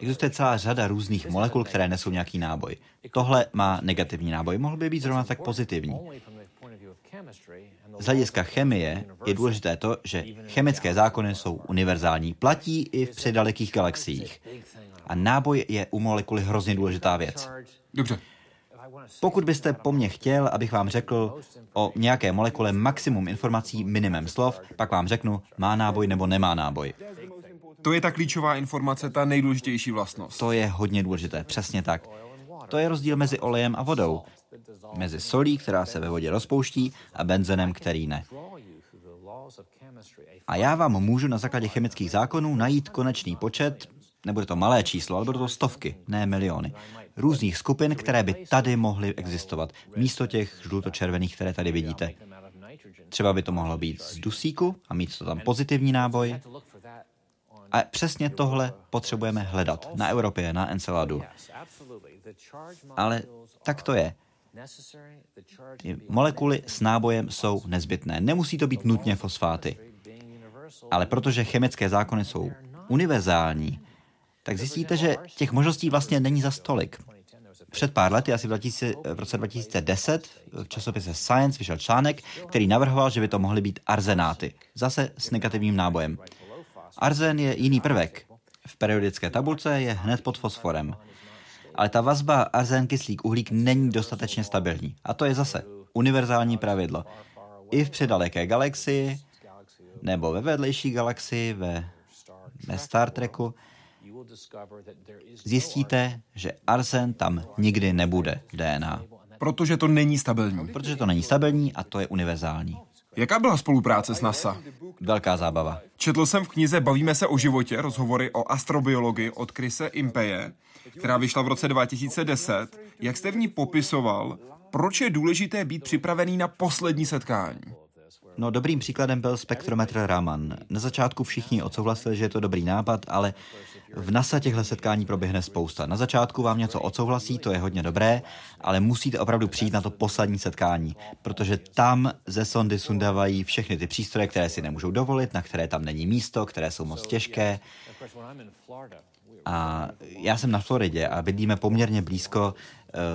B: Existuje celá řada různých molekul, které nesou nějaký náboj. Tohle má negativní náboj, mohl by být zrovna tak pozitivní. Z hlediska chemie je důležité to, že chemické zákony jsou univerzální, platí i v předalekých galaxiích. A náboj je u molekuly hrozně důležitá věc.
A: Dobře.
B: Pokud byste po mně chtěl, abych vám řekl o nějaké molekule maximum informací, minimum slov, pak vám řeknu, má náboj nebo nemá náboj.
A: To je ta klíčová informace, ta nejdůležitější vlastnost.
B: To je hodně důležité, přesně tak. To je rozdíl mezi olejem a vodou. Mezi solí, která se ve vodě rozpouští, a benzenem, který ne. A já vám můžu na základě chemických zákonů najít konečný počet, nebude to malé číslo, ale budou to stovky, ne miliony, různých skupin, které by tady mohly existovat, místo těch žlutočervených, které tady vidíte. Třeba by to mohlo být z dusíku a mít to tam pozitivní náboj. A přesně tohle potřebujeme hledat na Evropě, na Enceladu. Ale tak to je. Ty Molekuly s nábojem jsou nezbytné. Nemusí to být nutně fosfáty. Ale protože chemické zákony jsou univerzální, tak zjistíte, že těch možností vlastně není za stolik. Před pár lety, asi v, 2000, v roce 2010, v časopise Science vyšel článek, který navrhoval, že by to mohly být arzenáty. Zase s negativním nábojem. Arzen je jiný prvek. V periodické tabulce je hned pod fosforem. Ale ta vazba arzen kyslík uhlík není dostatečně stabilní. A to je zase univerzální pravidlo. I v předaleké galaxii, nebo ve vedlejší galaxii, ve, ve Star Treku, zjistíte, že arzen tam nikdy nebude v DNA.
A: Protože to není stabilní.
B: Protože to není stabilní a to je univerzální.
A: Jaká byla spolupráce s NASA?
B: Velká zábava.
A: Četl jsem v knize Bavíme se o životě, rozhovory o astrobiologii od Krise Impeje, která vyšla v roce 2010. Jak jste v ní popisoval, proč je důležité být připravený na poslední setkání?
B: No dobrým příkladem byl spektrometr Raman. Na začátku všichni odsouhlasili, že je to dobrý nápad, ale v NASA těchto setkání proběhne spousta. Na začátku vám něco odsouhlasí, to je hodně dobré, ale musíte opravdu přijít na to poslední setkání, protože tam ze sondy sundávají všechny ty přístroje, které si nemůžou dovolit, na které tam není místo, které jsou moc těžké. A já jsem na Floridě a bydlíme poměrně blízko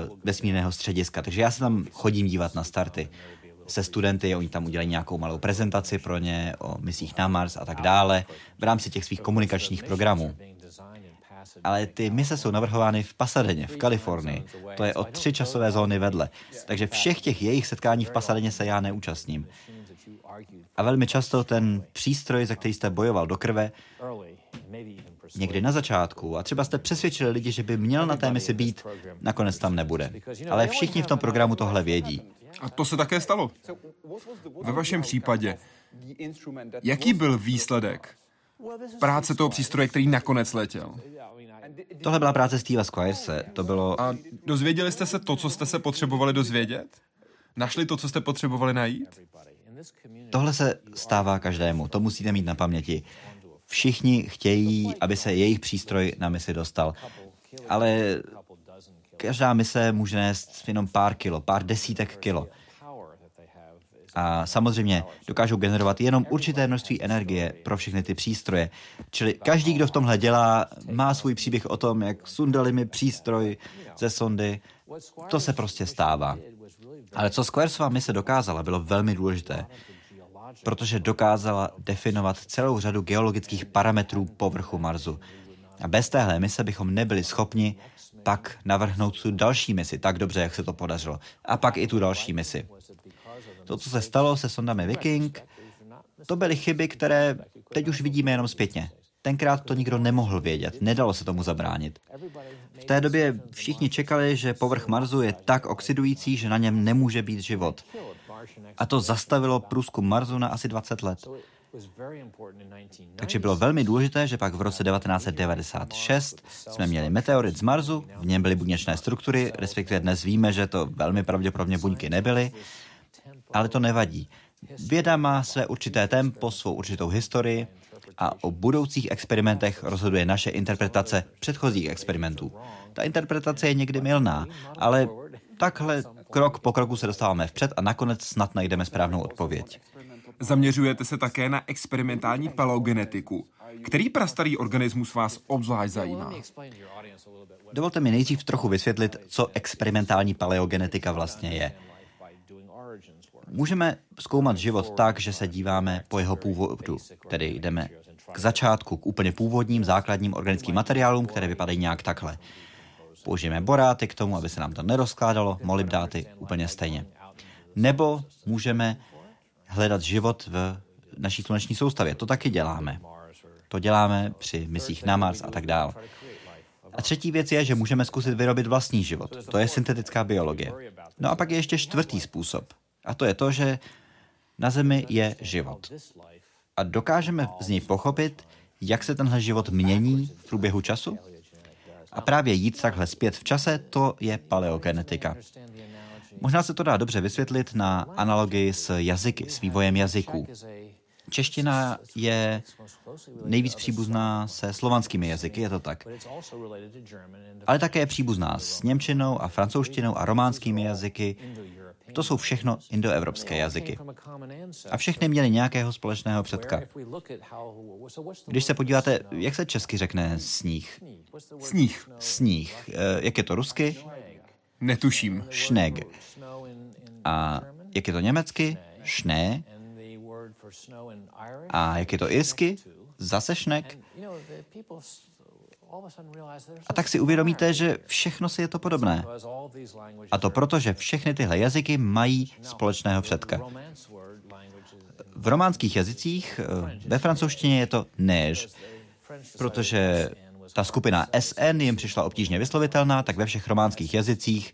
B: uh, vesmírného střediska, takže já se tam chodím dívat na starty se studenty, oni tam udělají nějakou malou prezentaci pro ně o misích na Mars a tak dále v rámci těch svých komunikačních programů. Ale ty mise jsou navrhovány v Pasadeně, v Kalifornii. To je o tři časové zóny vedle. Takže všech těch jejich setkání v Pasadeně se já neúčastním. A velmi často ten přístroj, za který jste bojoval do krve, někdy na začátku a třeba jste přesvědčili lidi, že by měl na té misi být, nakonec tam nebude. Ale všichni v tom programu tohle vědí.
A: A to se také stalo. Ve vašem případě, jaký byl výsledek práce toho přístroje, který nakonec letěl?
B: Tohle byla práce Steva Squirese. To bylo...
A: A dozvěděli jste se to, co jste se potřebovali dozvědět? Našli to, co jste potřebovali najít?
B: Tohle se stává každému, to musíte mít na paměti. Všichni chtějí, aby se jejich přístroj na misi dostal. Ale každá mise může nést jenom pár kilo, pár desítek kilo. A samozřejmě dokážou generovat jenom určité množství energie pro všechny ty přístroje. Čili každý, kdo v tomhle dělá, má svůj příběh o tom, jak sundali mi přístroj ze sondy. To se prostě stává. Ale co Squaresova mise dokázala, bylo velmi důležité. protože dokázala definovat celou řadu geologických parametrů povrchu Marsu. A bez téhle mise bychom nebyli schopni pak navrhnout tu další misi tak dobře, jak se to podařilo. A pak i tu další misi. To, co se stalo se sondami Viking, to byly chyby, které teď už vidíme jenom zpětně. Tenkrát to nikdo nemohl vědět, nedalo se tomu zabránit. V té době všichni čekali, že povrch Marsu je tak oxidující, že na něm nemůže být život. A to zastavilo průzkum Marsu na asi 20 let. Takže bylo velmi důležité, že pak v roce 1996 jsme měli meteorit z Marsu, v něm byly buněčné struktury, respektive dnes víme, že to velmi pravděpodobně buňky nebyly, ale to nevadí. Věda má své určité tempo, svou určitou historii a o budoucích experimentech rozhoduje naše interpretace předchozích experimentů. Ta interpretace je někdy milná, ale takhle krok po kroku se dostáváme vpřed a nakonec snad najdeme správnou odpověď.
A: Zaměřujete se také na experimentální paleogenetiku. Který prastarý organismus vás obzvlášť zajímá?
B: Dovolte mi nejdřív trochu vysvětlit, co experimentální paleogenetika vlastně je. Můžeme zkoumat život tak, že se díváme po jeho původu, tedy jdeme k začátku, k úplně původním základním organickým materiálům, které vypadají nějak takhle. Použijeme boráty k tomu, aby se nám to nerozkládalo, molybdáty úplně stejně. Nebo můžeme hledat život v naší sluneční soustavě. To taky děláme. To děláme při misích na Mars a tak dále. A třetí věc je, že můžeme zkusit vyrobit vlastní život. To je syntetická biologie. No a pak je ještě čtvrtý způsob. A to je to, že na Zemi je život. A dokážeme z něj pochopit, jak se tenhle život mění v průběhu času? A právě jít takhle zpět v čase, to je paleogenetika. Možná se to dá dobře vysvětlit na analogii s jazyky, s vývojem jazyků. Čeština je nejvíc příbuzná se slovanskými jazyky, je to tak. Ale také je příbuzná s němčinou a francouzštinou a románskými jazyky. To jsou všechno indoevropské jazyky. A všechny měly nějakého společného předka. Když se podíváte, jak se česky řekne sníh?
A: Sníh.
B: Sníh. Eh, jak je to rusky?
A: Netuším.
B: Schneg. A jak je to německy? Schnee. A jak je to irsky? Zase šnek. A tak si uvědomíte, že všechno si je to podobné. A to proto, že všechny tyhle jazyky mají společného předka. V románských jazycích, eh, ve francouzštině je to neige, protože ta skupina SN jim přišla obtížně vyslovitelná, tak ve všech románských jazycích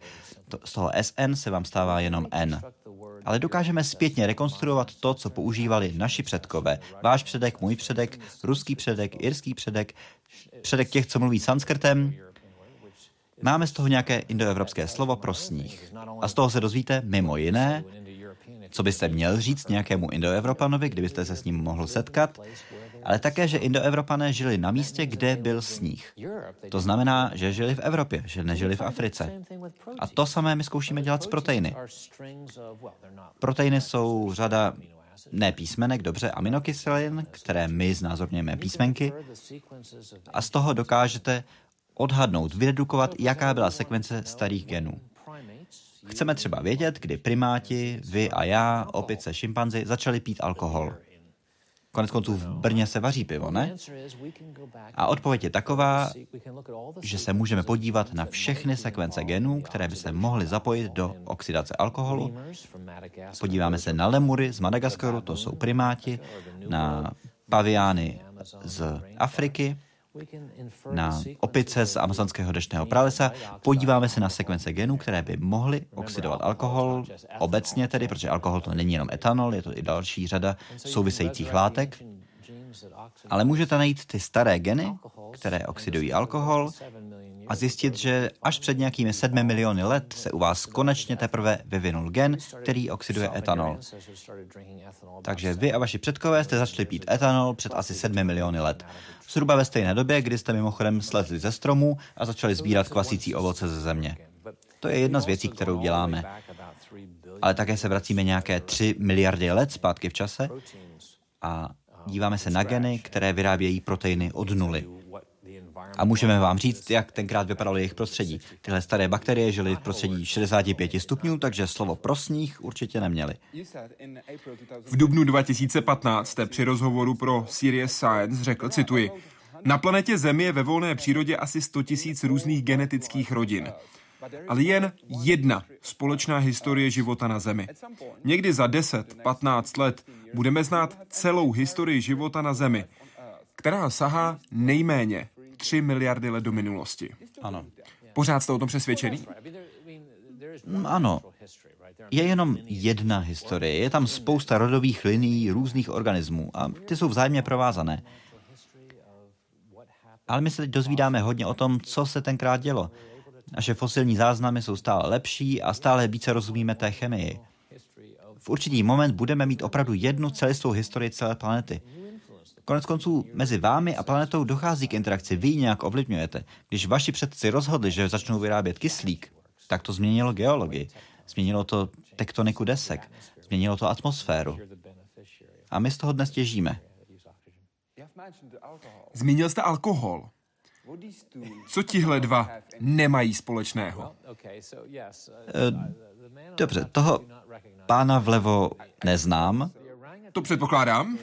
B: to, z toho SN se vám stává jenom N. Ale dokážeme zpětně rekonstruovat to, co používali naši předkové. Váš předek, můj předek, ruský předek, irský předek, předek těch, co mluví sanskrtem. Máme z toho nějaké indoevropské slovo pro sníh. A z toho se dozvíte mimo jiné, co byste měl říct nějakému indoevropanovi, kdybyste se s ním mohl setkat, ale také, že Indoevropané žili na místě, kde byl sníh. To znamená, že žili v Evropě, že nežili v Africe. A to samé my zkoušíme dělat s proteiny. Proteiny jsou řada ne písmenek, dobře, aminokyselin, které my znázorňujeme písmenky, a z toho dokážete odhadnout, vydedukovat, jaká byla sekvence starých genů. Chceme třeba vědět, kdy primáti, vy a já, opice, šimpanzi začali pít alkohol. Konec konců v Brně se vaří pivo, ne? A odpověď je taková, že se můžeme podívat na všechny sekvence genů, které by se mohly zapojit do oxidace alkoholu. Podíváme se na lemury z Madagaskaru, to jsou primáti, na paviány z Afriky, na opice z amazonského deštného pralesa, podíváme se na sekvence genů, které by mohly oxidovat alkohol, obecně tedy, protože alkohol to není jenom etanol, je to i další řada souvisejících látek. Ale můžete najít ty staré geny, které oxidují alkohol, a zjistit, že až před nějakými sedmi miliony let se u vás konečně teprve vyvinul gen, který oxiduje etanol. Takže vy a vaši předkové jste začali pít etanol před asi sedmi miliony let. Zhruba ve stejné době, kdy jste mimochodem slezli ze stromů a začali sbírat kvasící ovoce ze země. To je jedna z věcí, kterou děláme. Ale také se vracíme nějaké 3 miliardy let zpátky v čase a díváme se na geny, které vyrábějí proteiny od nuly. A můžeme vám říct, jak tenkrát vypadalo jejich prostředí. Tyhle staré bakterie žily v prostředí 65 stupňů, takže slovo pro sníh určitě neměli.
A: V dubnu 2015 jste při rozhovoru pro Serious Science řekl, cituji, na planetě Zemi je ve volné přírodě asi 100 tisíc různých genetických rodin ale jen jedna společná historie života na Zemi. Někdy za 10-15 let budeme znát celou historii života na Zemi, která sahá nejméně 3 miliardy let do minulosti.
B: Ano.
A: Pořád jste o tom přesvědčený?
B: Mm, ano. Je jenom jedna historie. Je tam spousta rodových linií různých organismů a ty jsou vzájemně provázané. Ale my se teď dozvídáme hodně o tom, co se tenkrát dělo. Naše fosilní záznamy jsou stále lepší a stále více rozumíme té chemii. V určitý moment budeme mít opravdu jednu celistvou historii celé planety. Konec konců mezi vámi a planetou dochází k interakci, vy ji nějak ovlivňujete. Když vaši předci rozhodli, že začnou vyrábět kyslík, tak to změnilo geologii, změnilo to tektoniku desek, změnilo to atmosféru. A my z toho dnes těžíme.
A: Zmínil jste alkohol. Co tihle dva nemají společného?
B: Eh, dobře, toho pána vlevo neznám.
A: To předpokládám.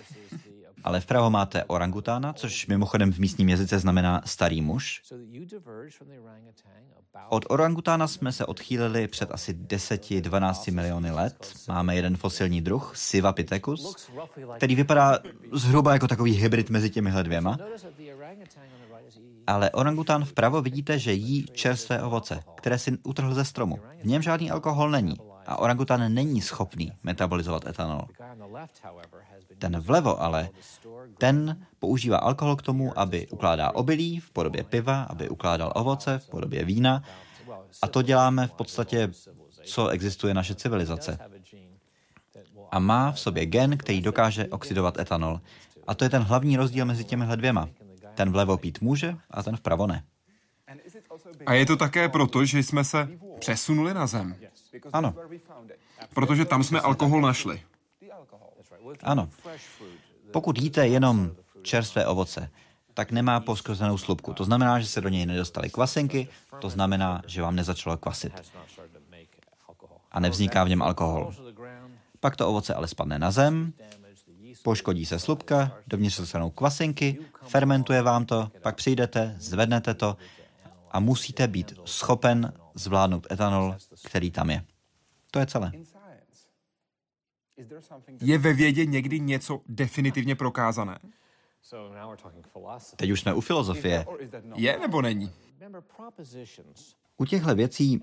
B: Ale vpravo máte orangutána, což mimochodem v místním jazyce znamená starý muž. Od orangutána jsme se odchýlili před asi 10-12 miliony let. Máme jeden fosilní druh, Sivapithecus, který vypadá zhruba jako takový hybrid mezi těmihle dvěma. Ale orangután vpravo vidíte, že jí čerstvé ovoce, které si utrhl ze stromu. V něm žádný alkohol není a orangutan není schopný metabolizovat etanol. Ten vlevo ale, ten používá alkohol k tomu, aby ukládá obilí v podobě piva, aby ukládal ovoce v podobě vína a to děláme v podstatě, co existuje naše civilizace. A má v sobě gen, který dokáže oxidovat etanol. A to je ten hlavní rozdíl mezi těmihle dvěma. Ten vlevo pít může a ten vpravo ne.
A: A je to také proto, že jsme se přesunuli na zem.
B: Ano.
A: Protože tam jsme alkohol našli.
B: Ano. Pokud jíte jenom čerstvé ovoce, tak nemá poskozenou slupku. To znamená, že se do něj nedostaly kvasinky, to znamená, že vám nezačalo kvasit. A nevzniká v něm alkohol. Pak to ovoce ale spadne na zem, poškodí se slupka, dovnitř se dostanou kvasinky, fermentuje vám to, pak přijdete, zvednete to a musíte být schopen zvládnout etanol, který tam je. To je celé.
A: Je ve vědě někdy něco definitivně prokázané?
B: Teď už jsme u filozofie.
A: Je nebo není?
B: U těchto věcí,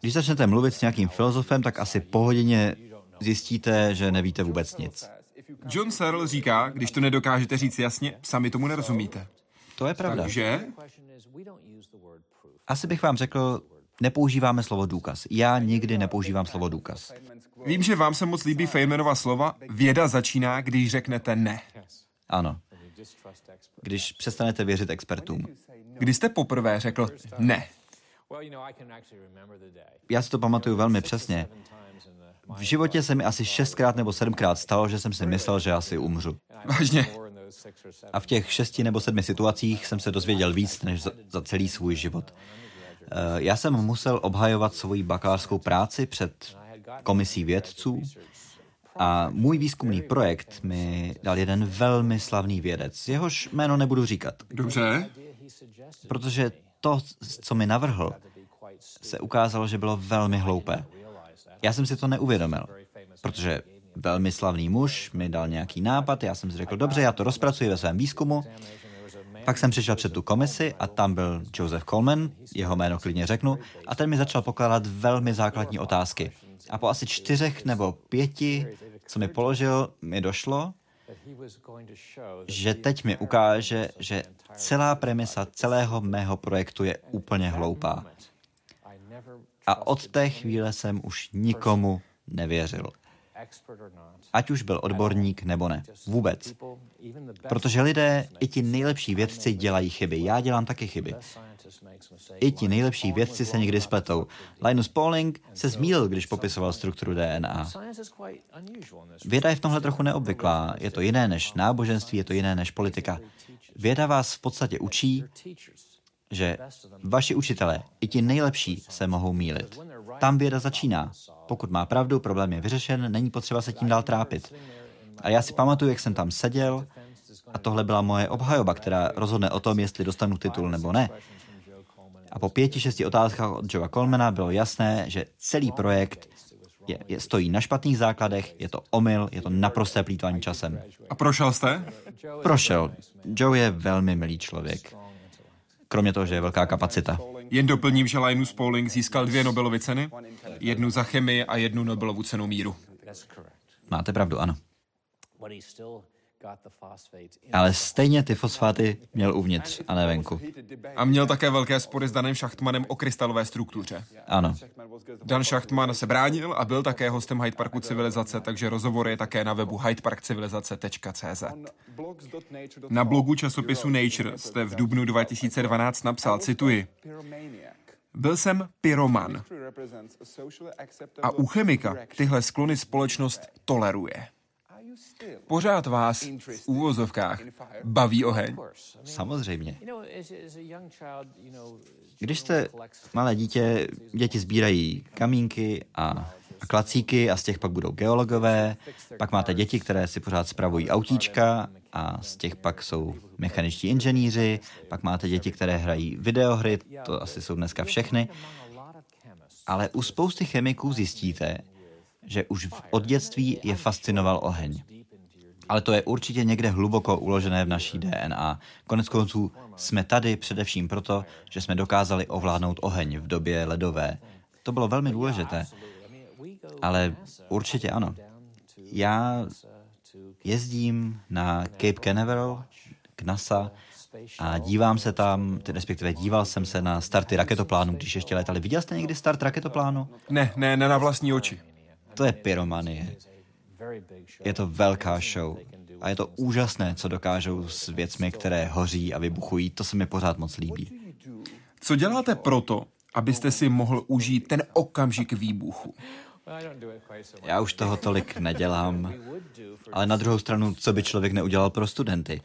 B: když začnete mluvit s nějakým filozofem, tak asi po hodině zjistíte, že nevíte vůbec nic.
A: John Searle říká, když to nedokážete říct jasně, sami tomu nerozumíte.
B: To je pravda.
A: Takže?
B: Asi bych vám řekl, nepoužíváme slovo důkaz. Já nikdy nepoužívám slovo důkaz.
A: Vím, že vám se moc líbí Feynmanova slova. Věda začíná, když řeknete ne.
B: Ano. Když přestanete věřit expertům.
A: Kdy jste poprvé řekl ne?
B: Já si to pamatuju velmi přesně. V životě se mi asi šestkrát nebo sedmkrát stalo, že jsem si myslel, že asi umřu.
A: Vážně?
B: A v těch šesti nebo sedmi situacích jsem se dozvěděl víc než za, za celý svůj život. Eh, já jsem musel obhajovat svoji bakalářskou práci před komisí vědců a můj výzkumný projekt mi dal jeden velmi slavný vědec. Jehož jméno nebudu říkat.
A: Dobře.
B: Protože to, co mi navrhl, se ukázalo, že bylo velmi hloupé. Já jsem si to neuvědomil, protože velmi slavný muž mi dal nějaký nápad, já jsem si řekl, dobře, já to rozpracuji ve svém výzkumu. Pak jsem přišel před tu komisi a tam byl Joseph Coleman, jeho jméno klidně řeknu, a ten mi začal pokládat velmi základní otázky. A po asi čtyřech nebo pěti, co mi položil, mi došlo, že teď mi ukáže, že celá premisa celého mého projektu je úplně hloupá. A od té chvíle jsem už nikomu nevěřil. Ať už byl odborník nebo ne. Vůbec. Protože lidé, i ti nejlepší vědci dělají chyby. Já dělám taky chyby. I ti nejlepší vědci se někdy spletou. Linus Pauling se zmílil, když popisoval strukturu DNA. Věda je v tomhle trochu neobvyklá. Je to jiné než náboženství, je to jiné než politika. Věda vás v podstatě učí, že vaši učitelé, i ti nejlepší, se mohou mílit. Tam věda začíná. Pokud má pravdu, problém je vyřešen, není potřeba se tím dál trápit. A já si pamatuju, jak jsem tam seděl a tohle byla moje obhajoba, která rozhodne o tom, jestli dostanu titul nebo ne. A po pěti, šesti otázkách od Joea Colmana bylo jasné, že celý projekt je, je, stojí na špatných základech, je to omyl, je to naprosté plýtvání časem.
A: A prošel jste?
B: Prošel. Joe je velmi milý člověk. Kromě toho, že je velká kapacita.
A: Jen doplním, že Linus Pauling získal dvě Nobelovy ceny, jednu za chemii a jednu Nobelovu cenu míru.
B: Máte pravdu, ano. Ale stejně ty fosfáty měl uvnitř a ne venku.
A: A měl také velké spory s Danem Schachtmanem o krystalové struktuře.
B: Ano.
A: Dan Schachtman se bránil a byl také hostem Hyde Parku civilizace, takže rozhovor je také na webu hydeparkcivilizace.cz. Na blogu časopisu Nature jste v dubnu 2012 napsal, cituji, byl jsem pyroman. A u chemika tyhle sklony společnost toleruje. Pořád vás v úvozovkách baví oheň.
B: Samozřejmě. Když jste malé dítě, děti sbírají kamínky a klacíky a z těch pak budou geologové, pak máte děti, které si pořád spravují autíčka a z těch pak jsou mechaničtí inženýři, pak máte děti, které hrají videohry, to asi jsou dneska všechny. Ale u spousty chemiků zjistíte, že už od dětství je fascinoval oheň. Ale to je určitě někde hluboko uložené v naší DNA. Konec konců jsme tady především proto, že jsme dokázali ovládnout oheň v době ledové. To bylo velmi důležité. Ale určitě ano. Já jezdím na Cape Canaveral k NASA a dívám se tam, respektive díval jsem se na starty raketoplánu, když ještě letali. Viděl jste někdy start raketoplánu?
A: Ne, ne, ne na vlastní oči.
B: To je pyromanie. Je to velká show. A je to úžasné, co dokážou s věcmi, které hoří a vybuchují. To se mi pořád moc líbí.
A: Co děláte proto, abyste si mohl užít ten okamžik výbuchu?
B: Já už toho tolik nedělám, ale na druhou stranu, co by člověk neudělal pro studenty?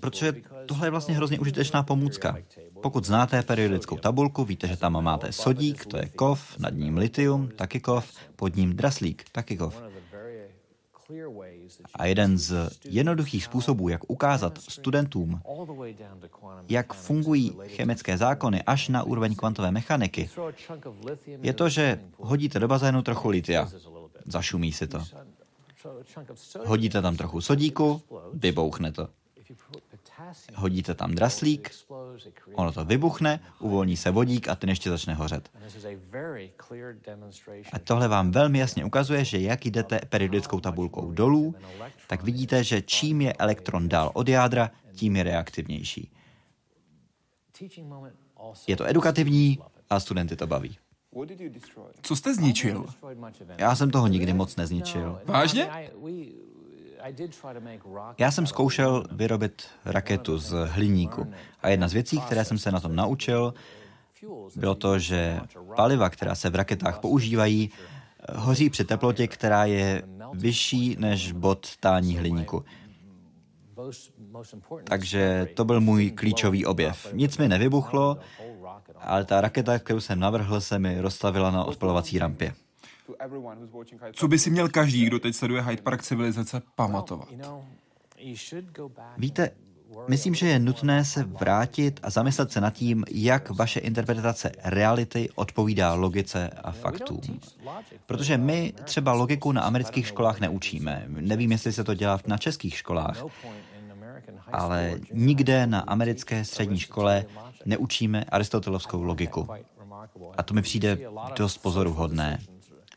B: Protože tohle je vlastně hrozně užitečná pomůcka. Pokud znáte periodickou tabulku, víte, že tam máte sodík, to je kov, nad ním litium, taky kov, pod ním draslík, taky kov. A jeden z jednoduchých způsobů, jak ukázat studentům, jak fungují chemické zákony až na úroveň kvantové mechaniky, je to, že hodíte do bazénu trochu litia. Zašumí si to. Hodíte tam trochu sodíku, vybouchne to. Hodíte tam draslík, ono to vybuchne, uvolní se vodík a ten ještě začne hořet. A tohle vám velmi jasně ukazuje, že jak jdete periodickou tabulkou dolů, tak vidíte, že čím je elektron dál od jádra, tím je reaktivnější. Je to edukativní a studenty to baví.
A: Co jste zničil?
B: Já jsem toho nikdy moc nezničil.
A: Vážně?
B: Já jsem zkoušel vyrobit raketu z hliníku a jedna z věcí, které jsem se na tom naučil, bylo to, že paliva, která se v raketách používají, hoří při teplotě, která je vyšší než bod tání hliníku. Takže to byl můj klíčový objev. Nic mi nevybuchlo, ale ta raketa, kterou jsem navrhl, se mi rozstavila na odpalovací rampě.
A: Co by si měl každý, kdo teď sleduje Hyde Park civilizace, pamatovat?
B: Víte, myslím, že je nutné se vrátit a zamyslet se nad tím, jak vaše interpretace reality odpovídá logice a faktům. Protože my třeba logiku na amerických školách neučíme. Nevím, jestli se to dělá na českých školách. Ale nikde na americké střední škole neučíme aristotelovskou logiku. A to mi přijde dost pozoruhodné.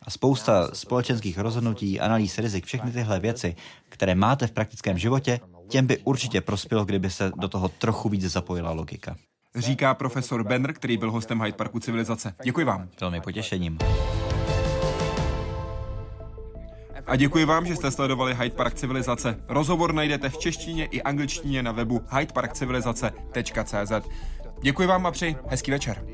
B: A spousta společenských rozhodnutí, analýz rizik, všechny tyhle věci, které máte v praktickém životě, těm by určitě prospělo, kdyby se do toho trochu víc zapojila logika.
A: Říká profesor Benner, který byl hostem Hyde Parku civilizace. Děkuji vám.
B: Velmi potěšením.
A: A děkuji vám, že jste sledovali Hyde Park Civilizace. Rozhovor najdete v češtině i angličtině na webu hydeparkcivilizace.cz. Děkuji vám a přeji hezký večer.